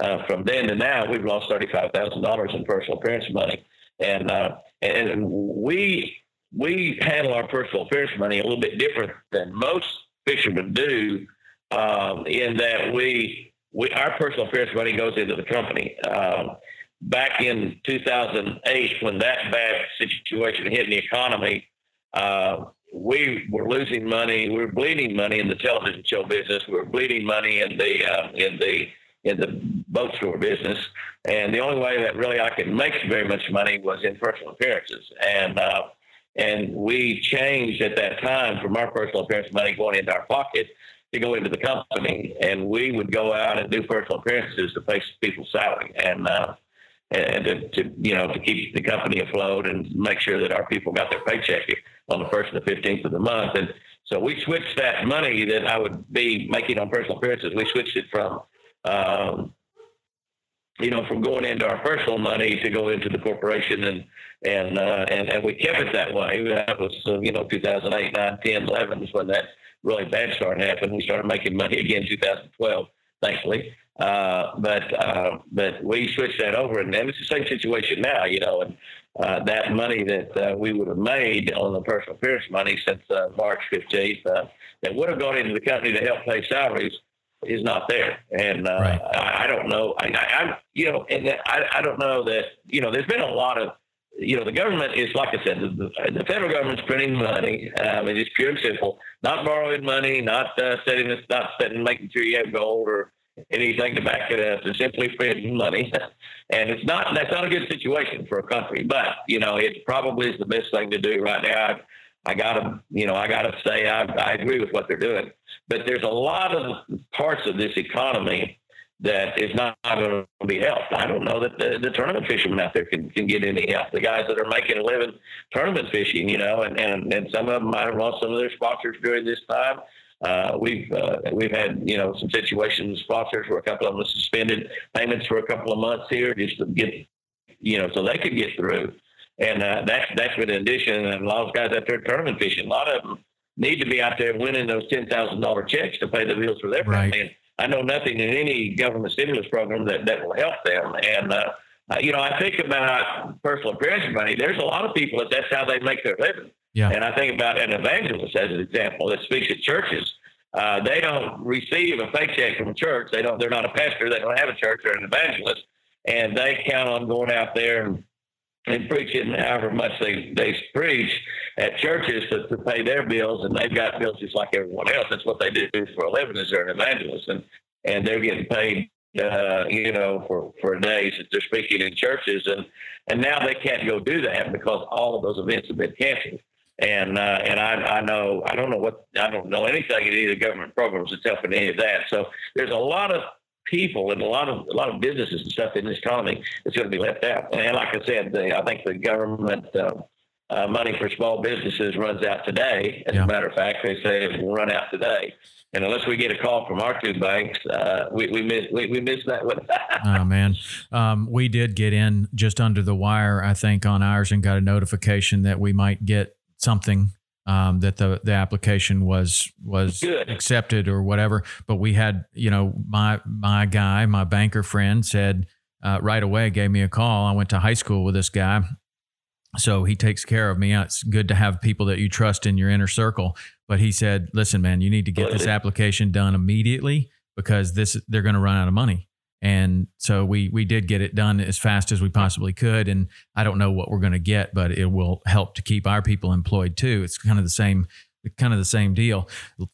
uh, from then to now, we've lost $35,000 in personal appearance money and uh, and we we handle our personal appearance money a little bit different than most fishermen do, um, in that we we our personal appearance money goes into the company. Um, back in 2008, when that bad situation hit the economy, uh, we were losing money. We were bleeding money in the television show business. We were bleeding money in the uh, in the in the boat store business. And the only way that really I could make very much money was in personal appearances. And uh, and we changed at that time from our personal appearance money going into our pocket to go into the company. And we would go out and do personal appearances to pay people's salary and uh, and to, to you know to keep the company afloat and make sure that our people got their paycheck on the first and the fifteenth of the month. And so we switched that money that I would be making on personal appearances. We switched it from um, you know, from going into our personal money to go into the corporation and and uh, and and we kept it that way. That was uh, you know 2008, 9, 10, 11 is when that really bad start happened. We started making money again 2012, thankfully. Uh, but uh, but we switched that over, and, and it's the same situation now, you know. And uh, that money that uh, we would have made on the personal appearance money since March 15th, uh, that would have gone into the company to help pay salaries, is not there. And uh, Right. I, I don't know. I, I, I'm, you know, and I, I don't know that, you know, there's been a lot of you know, the government is, like I said, the, the federal government's printing money. Um, it's pure and simple, not borrowing money, not uh, setting this, not setting, making sure you have gold or anything to back it up. It's simply printing money, and it's not that's not a good situation for a country. But you know, it probably is the best thing to do right now. I, gotta, you know, I gotta say I, I agree with what they're doing. But there's a lot of parts of this economy that is not going to be helped. I don't know that the, the tournament fishermen out there can, can get any help. The guys that are making a living tournament fishing, you know, and, and, and some of them might have lost some of their sponsors during this time. Uh, we've uh, we've had you know some situations with sponsors where a couple of them suspended payments for a couple of months here just to get you know so they could get through, and uh, that's that's been an addition. And a lot of guys out there tournament fishing, a lot of them need to be out there winning those ten thousand dollar checks to pay the bills for their right. family. And I know nothing in any government stimulus program that that will help them. And uh, you know, I think about personal appearance money. There's a lot of people that that's how they make their living. Yeah. And I think about an evangelist as an example that speaks at churches. Uh, they don't receive a paycheck from a church. They don't. They're not a pastor. They don't have a church. They're an evangelist, and they count on going out there and, and preaching however much they they preach at churches to, to pay their bills, and they've got bills just like everyone else. That's what they do for a living. Is they're an evangelist, and and they're getting paid uh, you know, for, for days that they're speaking in churches. And, and now they can't go do that because all of those events have been canceled. And uh, and I, I know I don't know what I don't know anything in any of the government programs that's helping any of that. So there's a lot of people and a lot of a lot of businesses and stuff in this economy that's going to be left out. And like I said, the, I think the government uh, uh, money for small businesses runs out today. As Yeah. a matter of fact, they say it will run out today. And unless we get a call from our two banks, uh, we we miss we, we miss that one. Oh man, um, we did get in just under the wire, I think, on ours, and got a notification that we might get something um, that the the application was was Good. accepted or whatever. But we had, you know, my my guy, my banker friend, said uh, right away, gave me a call. I went to high school with this guy, so he takes care of me. It's good to have people that you trust in your inner circle. But he said, "Listen, man, you need to get this application done immediately because this they're going to run out of money." And so we we did get it done as fast as we possibly could. And I don't know what we're going to get, but it will help to keep our people employed too. It's kind of the same kind of the same deal.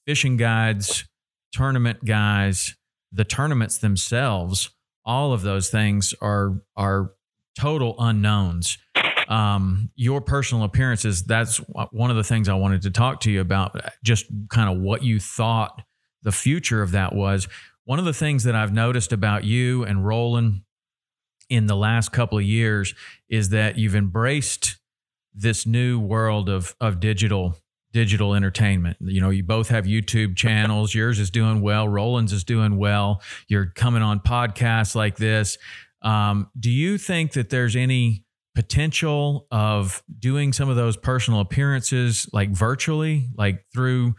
Fishing guides, tournament guys, the tournaments themselves, all of those things are are total unknowns um, your personal appearances that's one of the things i wanted to talk to you about just kind of what you thought the future of that was one of the things that i've noticed about you and roland in the last couple of years is that you've embraced this new world of of digital digital entertainment. You know, you both have YouTube channels. Yours is doing well. Roland's is doing well. You're coming on podcasts like this. Um, do you think that there's any potential of doing some of those personal appearances like virtually, like through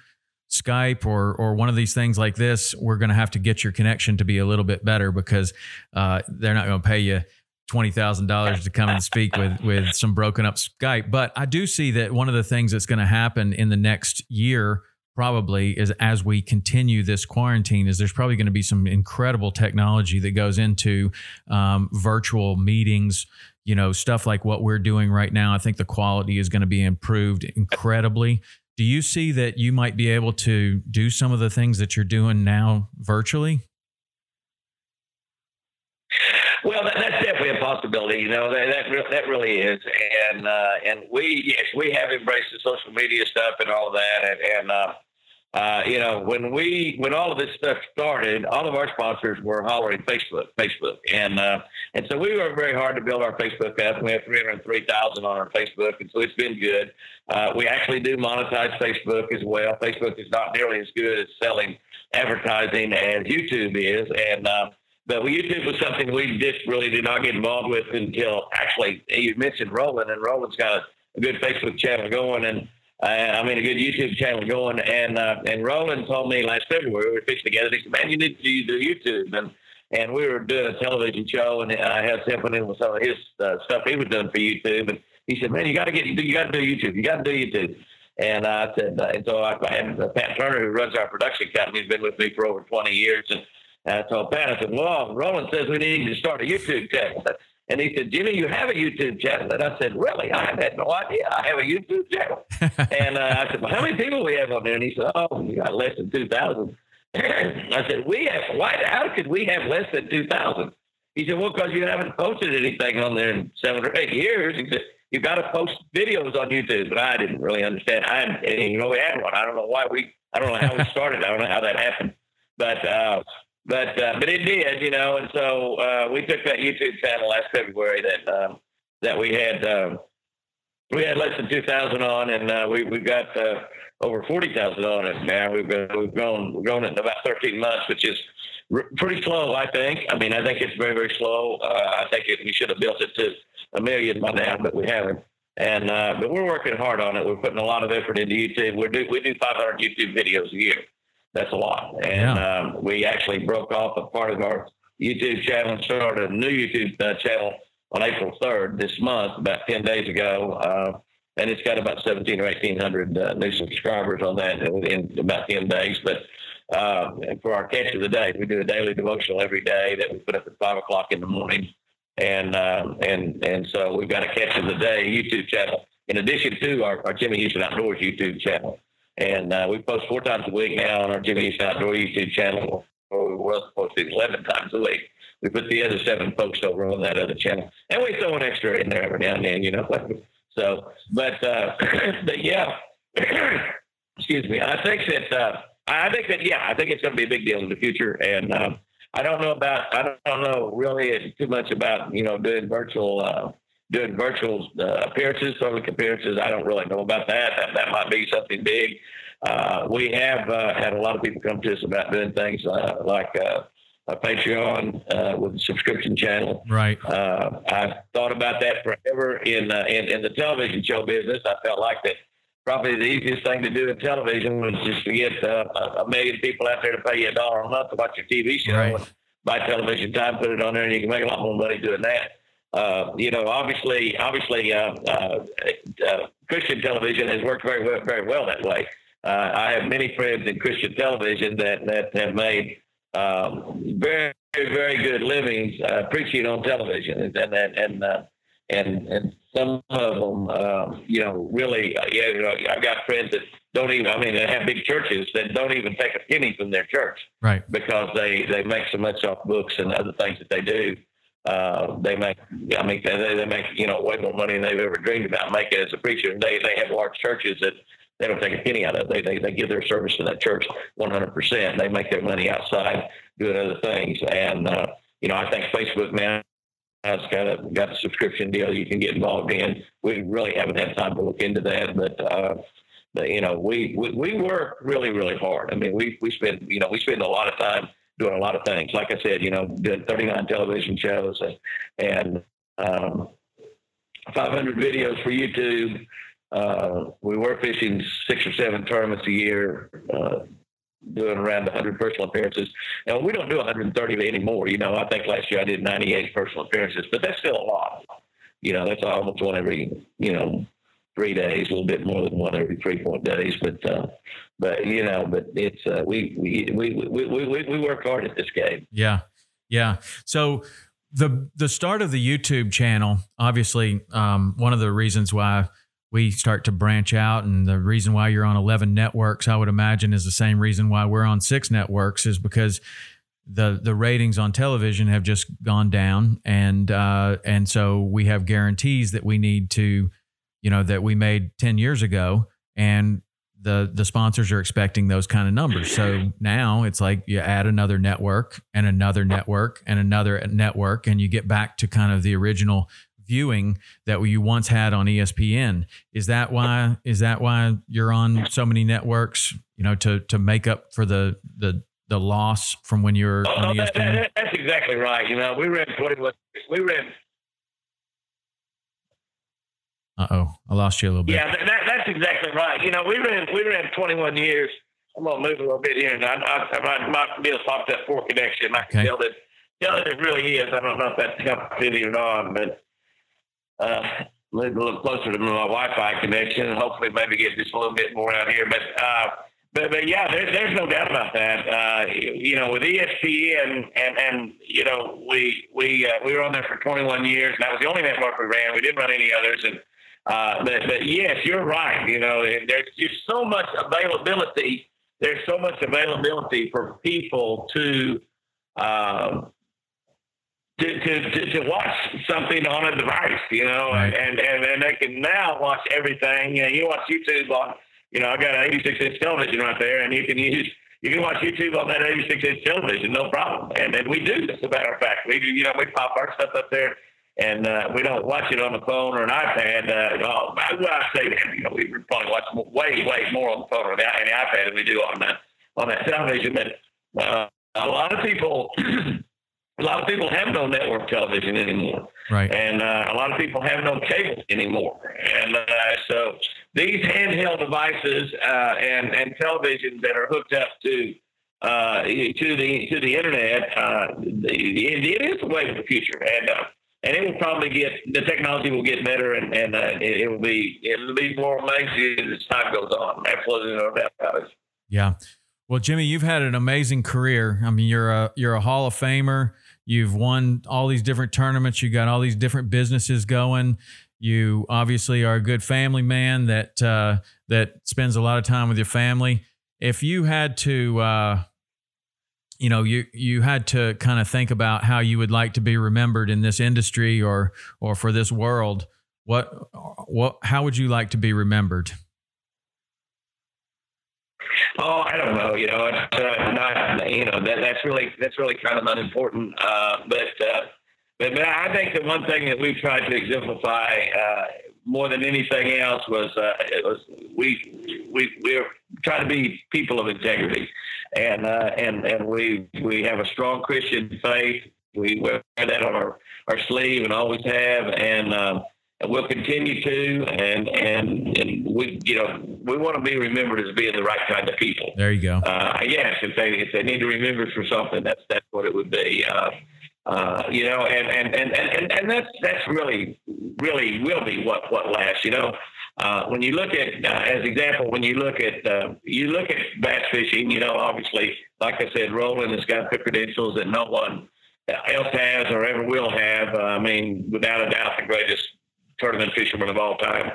Skype or or one of these things like this? We're going to have to get your connection to be a little bit better because uh, they're not going to pay you twenty thousand dollars to come and speak with with some broken up Skype. But I do see that one of the things that's going to happen in the next year probably is as we continue this quarantine is there's probably going to be some incredible technology that goes into um, virtual meetings you know stuff like what we're doing right now i think the quality is going to be improved incredibly do you see that you might be able to do some of the things that you're doing now virtually Well, that, that's definitely a possibility. You know, that that, that really is, and uh, and we yes, we have embraced the social media stuff and all that, and, and uh, uh, you know, when we when all of this stuff started, all of our sponsors were hollering Facebook, Facebook, and uh, and so we worked very hard to build our Facebook up. We have three hundred three thousand on our Facebook, and so it's been good. Uh, we actually do monetize Facebook as well. Facebook is not nearly as good at selling advertising as YouTube is, and uh, but YouTube was something we just really did not get involved with until actually you mentioned Roland, and Roland's got a, good Facebook channel going, and I mean a good YouTube channel going, and uh, and Roland told me last February we were fixing together. He said, "Man, you need to do YouTube," and and we were doing a television show, and I had helping him with some of his uh, stuff he was doing for YouTube, and he said, "Man, you got to get you got to do YouTube. You got to do YouTube." And I said, uh, and so I, I had uh, Pat Turner, who runs our production company, has been with me for over 20 years, and I told Pat, I said, well, Roland says we need to start a YouTube channel. And he said, Jimmy, you have a YouTube channel. And I said, Really? I had no idea. I have a YouTube channel. and uh, I said, Well, how many people we have on there? And he said, Oh, we got less than 2,000. I said, We have, why, how could we have less than 2,000? He said, Well, because you haven't posted anything on there in seven or eight years. He said, "You've got to post videos on YouTube. But I didn't really understand. I didn't we had one. I don't know why we, I don't know how we started. I don't know how that happened. But, uh, but uh, but it did, you know, and so uh, we took that YouTube channel last February that um, that we had um, we had less than two thousand on, and uh, we we got uh, over forty thousand on it now. We've been, we've grown we've grown it in about thirteen months, which is r- pretty slow, I think. I mean, I think it's very very slow. Uh, I think it, we should have built it to a million by now, but we haven't. And uh, but we're working hard on it. We're putting a lot of effort into YouTube. We do we do 500 YouTube videos a year that's a lot. And yeah. We actually broke off a part of our YouTube channel and started a new YouTube uh, channel on April 3rd this month, about 10 days ago. Uh, and it's got about 17 or 1800 uh, new subscribers on that in about 10 days. But uh, for our catch of the day, we do a daily devotional every day that we put up at five o'clock in the morning. And, um, and, and so we've got a catch of the day YouTube channel in addition to our, our Jimmy Houston Outdoors YouTube channel. And uh, we post four times a week now on our Jimmy Houston Outdoor YouTube channel. We were to 11 times a week. We put the other seven folks over on that other channel. And we throw an extra in there every now and then, you know. so, but, uh, but yeah, excuse me. I think that, uh, I think that, yeah, I think it's going to be a big deal in the future. And um, I don't know about, I don't know really too much about, you know, doing virtual, uh, doing virtual uh, appearances, public appearances. I don't really know about that. That, that might be something big. Uh, we have uh, had a lot of people come to us about doing things uh, like uh, a Patreon uh, with a subscription channel. Right. I've thought about that forever in, in, in the television show business. I felt like that probably the easiest thing to do in television was just to get a million people out there to pay you a dollar a month to watch your TV show right. and buy television time, put it on there, and you can make a lot more money doing that. Uh, you know, obviously, obviously, uh, uh, uh, Christian television has worked very, well, very well that way. Uh, I have many friends in Christian television that that have made um, very, very good livings preaching on television, and and and and, and some of them, um, you know, really, yeah, you know, I've got friends that don't even. I mean, they have big churches that don't even take a penny from their church, right? Because they they make so much off books and other things that they do uh, they make, I mean, they, they make, you know, way more money than they've ever dreamed about making as a preacher. They, they have large churches that they don't take a penny out of. They, they, they give their service to that church 100%. They make their money outside doing other things. And, uh, you know, I think Facebook now has got a, got a subscription deal you can get involved in. We really haven't had time to look into that, but, uh, but you know, we, we, we work really, really hard. I mean, we, we spend, you know, we spend a lot of time doing a lot of things. Like I said, you know, did 39 television shows and, and um, 500 videos for YouTube. Uh, we were fishing six or seven tournaments a year, uh, doing around 100 personal appearances. And we don't do 130 anymore. You know, I think last year I did 98 personal appearances, but that's still a lot. You know, that's almost one every, you know, three days, a little bit more than one every three, four days. But uh, but you know, but it's uh, we, we, we we we we work hard at this game. Yeah, yeah. So the the start of the YouTube channel, obviously, um, one of the reasons why we start to branch out, and the reason why you're on eleven networks, I would imagine, is the same reason why we're on six networks, is because the the ratings on television have just gone down, and uh, and so we have guarantees that we need to, you know, that we made ten years ago, and the the sponsors are expecting those kind of numbers. So now it's like you add another network and another network and another network, and you get back to kind of the original viewing that you once had on ESPN. Is that why? Is that why you're on so many networks? You know, to to make up for the the the loss from when you're oh, on ESPN. That, that, that's exactly right. You know, we ran. We ran uh oh, I lost you a little bit. Yeah, that, that's exactly right. You know, we ran we ran 21 years. I'm gonna move a little bit here, and I, I, I might be able to pop that poor connection. I can okay. tell that tell that it really is. I don't know if that's company or not, but uh, a little closer to my Wi-Fi connection, and hopefully maybe get just a little bit more out here. But uh, but, but yeah, there, there's no doubt about that. Uh, you know, with ESPN and and you know we we uh, we were on there for 21 years. And that was the only network we ran. We didn't run any others. And uh, but but yes, you're right. You know, there's just so much availability. There's so much availability for people to. Um, to, to, to, to, watch something on a device, you know, right. and, and, and they can now watch everything. You, know, you watch YouTube on you know, I got an 86 inch television right there, and you can use you can watch YouTube on that 86 inch television, no problem. And and we do, as a matter of fact, we do. You know, we pop our stuff up there, and uh, we don't watch it on the phone or an iPad. Uh, well, I, I say that you know we probably watch way way more on the phone or the, the iPad than we do on that on that television. But uh, a lot of people. a lot of people have no network television anymore. Right. And uh, a lot of people have no cable anymore. And uh, so these handheld devices uh, and and televisions that are hooked up to uh, to the to the internet, uh, it is the way of the future, and uh, and it will probably get the technology will get better, and and uh, it, it, will be it will be more amazing as time goes on. Absolutely no doubt about it. Yeah. Well, Jimmy, you've had an amazing career. I mean, you're a you're a Hall of Famer. You've won all these different tournaments. You got all these different businesses going. You obviously are a good family man that uh, that spends a lot of time with your family. If you had to, uh, you know, you you had to kind of think about how you would like to be remembered in this industry or or for this world, what what how would you like to be remembered? Oh, I don't know. You know, it's uh, not. You know, that that's really that's really kind of unimportant. Uh, but uh, but, but I think the one thing that we've tried to exemplify uh, more than anything else was, uh, was we we we're trying to be people of integrity, and uh, and and we we have a strong Christian faith. We wear that on our, our sleeve and always have, and and we'll continue to. And and and we you know we want to be remembered as being the right kind of people. There you go. Uh, yes, if they if they need to remember us for something, that's that's what it would be. Uh, uh, you know, and, and, and, and, and that's, that's really, really will be what, what lasts, you know. Uh, when you look at, uh, as example, when you look at, uh, you look at bass fishing, you know, obviously, like I said, Roland has got the credentials that no one else has or ever will have. Uh, I mean, without a doubt, the greatest tournament fisherman of all time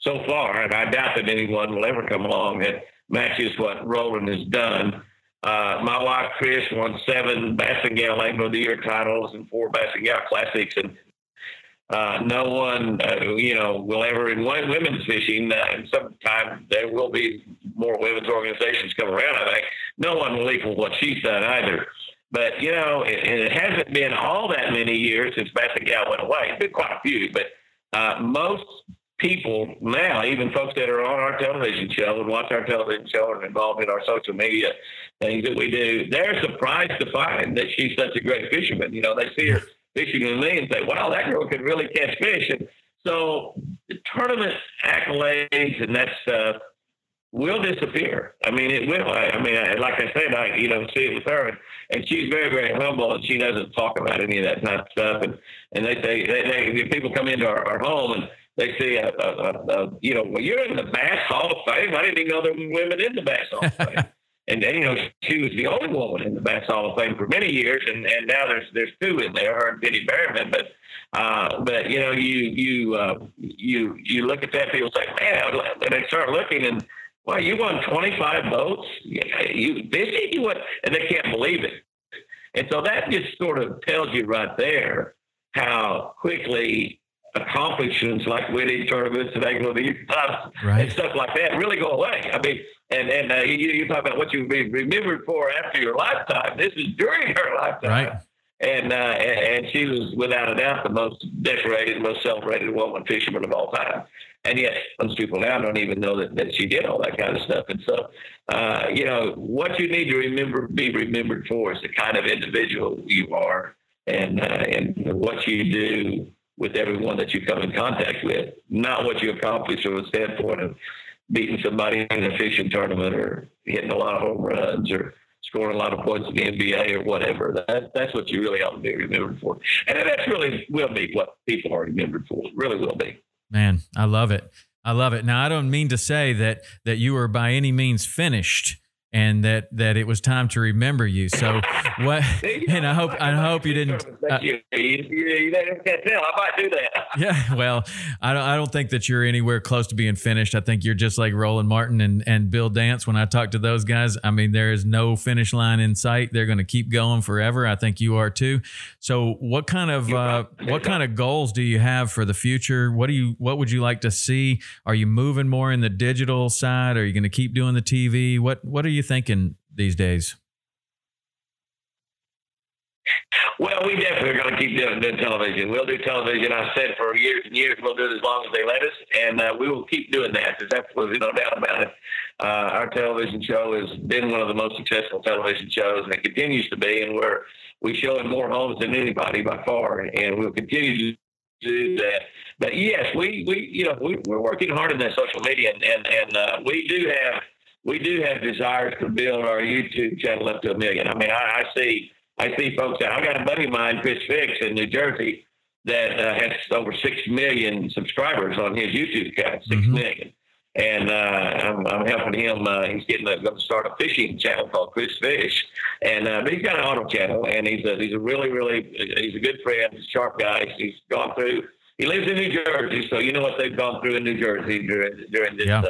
so far. And I doubt that anyone will ever come along that matches what Roland has done. Uh, my wife Chris won seven Bass'n Gal Angler of the Year titles and four Bass'n Gal Classics, and uh, no one, uh, you know, will ever in women's fishing. Uh, sometime there will be more women's organizations come around. I think no one will equal what she's done either. But you know, it, it hasn't been all that many years since Bass'n Gal went away. It's been quite a few, but uh, most people now, even folks that are on our television show and watch our television show and involved in our social media things that we do, they're surprised to find that she's such a great fisherman. You know, they see her fishing with me and say, wow, that girl can really catch fish. And so the tournament accolades and that stuff will disappear. I mean, it will. I, I mean, I, like I said, I, you know, see it with her and, and she's very, very humble and she doesn't talk about any of that kind of stuff. And, and they say, they, they, people come into our, our home and, they say, a, uh, uh, you know, well, you're in the Bass Hall of Fame. I didn't even know there were women in the Bass Hall of Fame. and, you know, she was the only woman in the Bass Hall of Fame for many years, and, and now there's there's two in there, her and Penny Berryman. But uh, but you know, you you uh, you you look at that, people say, man, and they start looking and. Well, you won 25 boats. You this you what, and they can't believe it. And so that just sort of tells you right there how quickly accomplishments like winning tournaments and Anglo right. and stuff like that really go away. I mean, and and uh, you, you talk about what you'll be remembered for after your lifetime. This is during her lifetime. Right. And, uh, and and she was without a doubt the most decorated, most celebrated woman fisherman of all time. And yet, most people now don't even know that, that she did all that kind of stuff. And so, uh, you know, what you need to remember, be remembered for, is the kind of individual you are, and uh, and what you do with everyone that you come in contact with, not what you accomplish from a standpoint of beating somebody in a fishing tournament or hitting a lot of home runs or scoring a lot of points in the NBA or whatever. That, that's what you really ought to be remembered for. And that's really will be what people are remembered for. Really will be. Man, I love it. I love it. Now, I don't mean to say that that you are by any means finished and that that it was time to remember you. So what? And I hope I hope you didn't. Uh, you, you, you, can't tell. I might do that. Yeah, well, I don't I don't think that you're anywhere close to being finished. I think you're just like Roland Martin and and Bill Dance. When I talk to those guys, I mean there is no finish line in sight. They're going to keep going forever. I think you are too. So what kind of uh, what kind of goals do you have for the future? What do you what would you like to see? Are you moving more in the digital side? Are you going to keep doing the TV? What what are you thinking these days? Well, we definitely are going to keep doing, doing television. We'll do television. I said for years and years, we'll do it as long as they let us, and uh, we will keep doing that. There's absolutely no doubt about it. Uh, our television show has been one of the most successful television shows, and it continues to be. And we're we show in more homes than anybody by far, and we'll continue to do that. But yes, we we you know we, we're working hard in that social media, and and, uh, we do have we do have desires to build our YouTube channel up to a million. I mean, I, I see I see folks. I got a buddy of mine, Chris Fix, in New Jersey, that uh, has over six million subscribers on his YouTube channel. 6 Mhm. million. And uh, I'm, I'm helping him. Uh, he's getting going to start a fishing channel called Chris Fish, and uh, but he's got an auto channel, and he's a he's a really really he's a good friend, he's a sharp guy. He's gone through. He lives in New Jersey, so you know what they've gone through in New Jersey during during this Yeah.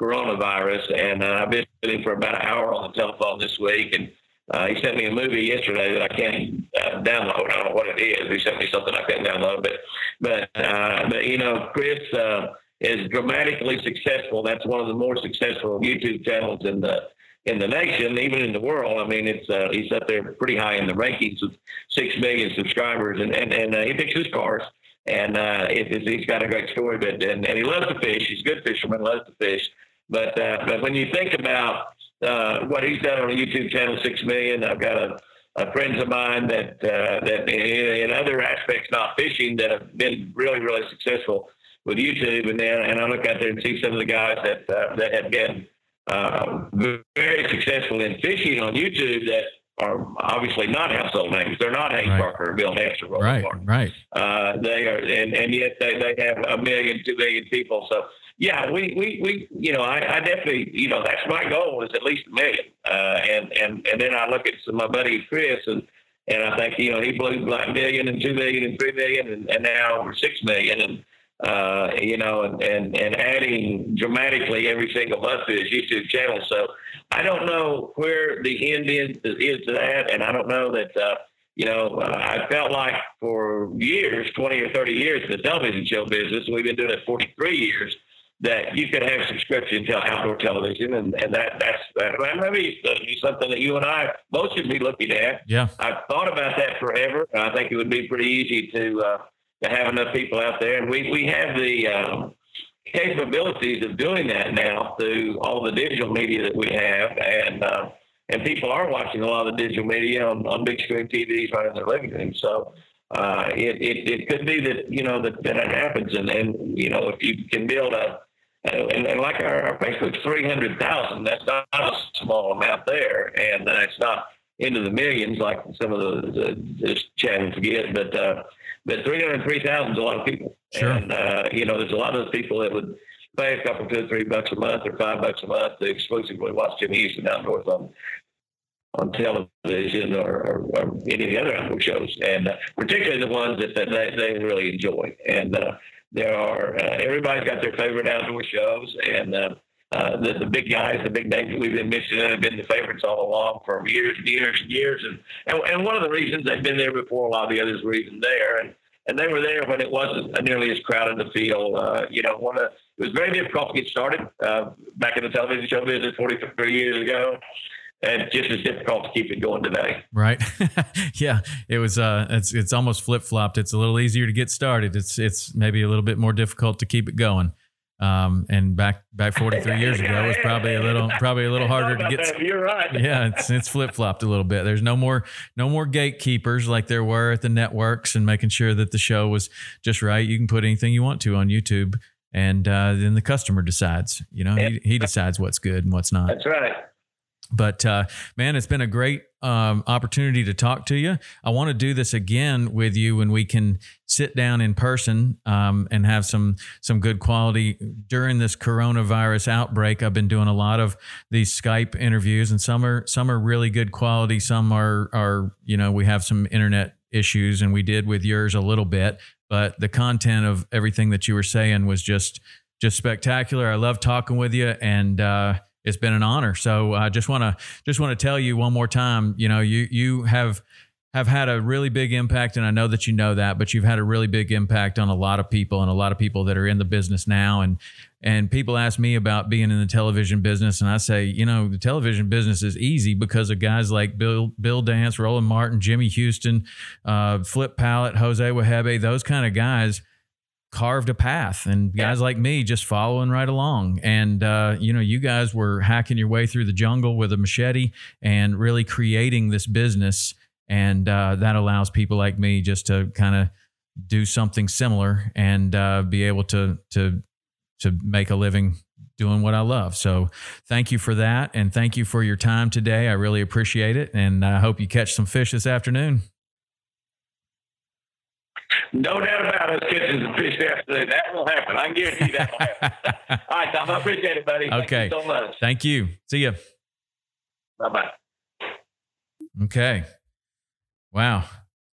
Coronavirus. And uh, I've been with him for about an hour on the telephone this week, and uh, he sent me a movie yesterday that I can't uh, download. I don't know what it is. He sent me something I can't download, but but uh, but you know, Chris uh, is dramatically successful. That's one of the more successful YouTube channels in the in the nation, even in the world. I mean, it's uh, he's up there pretty high in the rankings with six million subscribers, and and, and uh, he fixes cars. And uh, it, he's got a great story, but and, and he loves to fish. He's a good fisherman, loves to fish. But uh, but when you think about uh, what he's done on a YouTube channel, six million. I've got a, a friends of mine that uh, that in, in other aspects, not fishing, that have been really really successful with YouTube. And then and I look out there and see some of the guys that uh, that have been uh, very successful in fishing on YouTube that are obviously not household names. They're not Hank Right. Parker or Bill Dance or Right, Martin. right. Uh, they are, and, and yet they, they have a million, two million people. So yeah, we, we, we you know, I, I definitely, you know, that's my goal is at least a million. Uh, and, and, and then I look at some, my buddy Chris and, and I think, you know, he blew like million and two million and three million and, and now over six million. And, uh, you know, and, and, and adding dramatically every single month to his YouTube channel. So I don't know where the end is, is to that. And I don't know that, uh, you know, uh, I felt like for years, 20 or 30 years the television show business, we've been doing it 43 years, that you could have subscription to outdoor television. And, and that that's that, that may be something that you and I both should be looking at. Yeah. I've thought about that forever. I think it would be pretty easy to uh, to have enough people out there, and we we have the um, capabilities of doing that now through all the digital media that we have, and uh, and people are watching a lot of the digital media on, on big screen TVs right in their living room. So. Uh, it, it, it could be that you know that, that happens, and, and you know if you can build a and, and like our, our Facebook's three hundred thousand, that's not a small amount there, and uh, it's not into the millions like some of the, the, the channels get, but uh, but three hundred three thousand is a lot of people, Sure. and uh, you know there's a lot of those people that would pay a couple, two, three bucks a month or five bucks a month to exclusively watch Jimmy Houston Outdoors on on television or, or, or any of the other outdoor shows, and uh, particularly the ones that, that they, they really enjoy. And uh, there are uh, everybody's got their favorite outdoor shows, and uh, uh, the, the big guys, the big names that we've been mentioning, have been the favorites all along for years and years and years. And, and and one of the reasons they've been there before a lot of the others were even there, and and they were there when it wasn't nearly as crowded a field. Uh, you know, one of it was very difficult to get started uh, back in the television show business 43 years ago, and just as difficult to keep it going today. Right. yeah. It was uh it's it's almost flip flopped. It's a little easier to get started. It's it's maybe a little bit more difficult to keep it going. Um and back back 43 years ago it was probably a little probably a little harder to get You're right. yeah, it's it's flip flopped a little bit. There's no more no more gatekeepers like there were at the networks and making sure that the show was just right. You can put anything you want to on YouTube, and uh, then the customer decides. You know, he, he decides what's good and what's not. That's right. But uh, man, it's been a great um, opportunity to talk to you. I want to do this again with you when we can sit down in person um, and have some some good quality during this coronavirus outbreak. I've been doing a lot of these Skype interviews, and some are some are really good quality. Some are are you know we have some internet issues, and we did with yours a little bit, but the content of everything that you were saying was just just spectacular. I love talking with you, and uh, it's been an honor. So I just want to just want to tell you one more time. You know, you you have have had a really big impact, and I know that you know that, but you've had a really big impact on a lot of people and a lot of people that are in the business now. And and people ask me about being in the television business, and I say, you know, the television business is easy because of guys like Bill Bill Dance, Roland Martin, Jimmy Houston, uh, Flip Pallot, Jose Wejebe, those kind of guys carved a path and guys like me just following right along and uh, you know you guys were hacking your way through the jungle with a machete and really creating this business and uh, that allows people like me just to kind of do something similar and uh, be able to to to make a living doing what I love. So thank you for that and thank you for your time today. I really appreciate it and I hope you catch some fish this afternoon. No doubt about us catching some fish after that. will happen. I can guarantee that will happen. All right, Tom. I appreciate it, buddy. Okay. Thank you so much. Thank you. See you. Bye bye. Okay. Wow.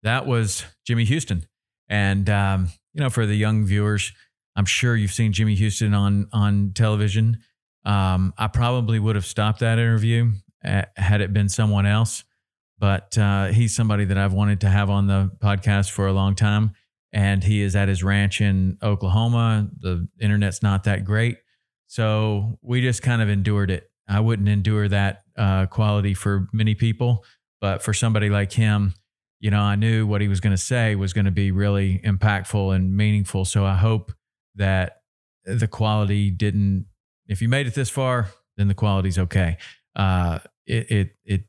That was Jimmy Houston. And, um, you know, for the young viewers, I'm sure you've seen Jimmy Houston on, on television. Um, I probably would have stopped that interview uh, had it been someone else but uh, he's somebody that I've wanted to have on the podcast for a long time. And he is at his ranch in Oklahoma. The internet's not that great. So we just kind of endured it. I wouldn't endure that uh, quality for many people, but for somebody like him, you know, I knew what he was going to say was going to be really impactful and meaningful. So I hope that the quality didn't, if you made it this far, then the quality's okay. Uh, it, it, it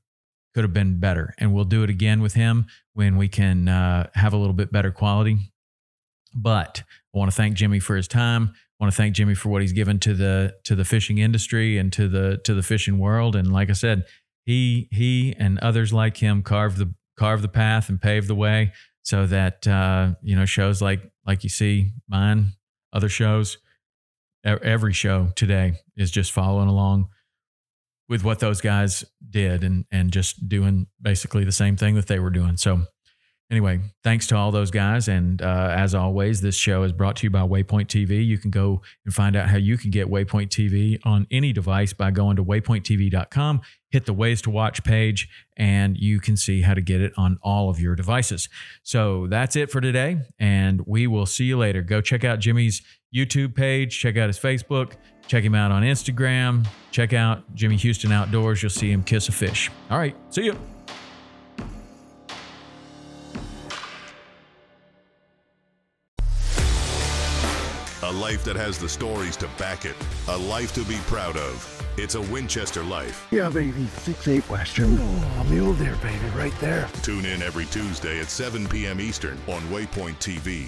could have been better. And we'll do it again with him when we can uh, have a little bit better quality. But I want to thank Jimmy for his time. I want to thank Jimmy for what he's given to the to the fishing industry and to the to the fishing world. And like I said, he he and others like him carved the carved the path and paved the way so that uh, you know shows like like you see mine, other shows, every show today is just following along with what those guys did and and just doing basically the same thing that they were doing. So anyway, thanks to all those guys. And uh, as always, this show is brought to you by Waypoint TV. You can go and find out how you can get Waypoint TV on any device by going to waypointtv.com, hit the ways to watch page, and you can see how to get it on all of your devices. So that's it for today. And we will see you later. Go check out Jimmy's YouTube page, check out his Facebook. Check him out on Instagram. Check out Jimmy Houston Outdoors. You'll see him kiss a fish. All right. See you. A life that has the stories to back it. A life to be proud of. It's a Winchester life. Yeah, baby. 6-8 Western. Oh, mule deer, baby, right there. Tune in every Tuesday at 7 p.m. Eastern on Waypoint TV.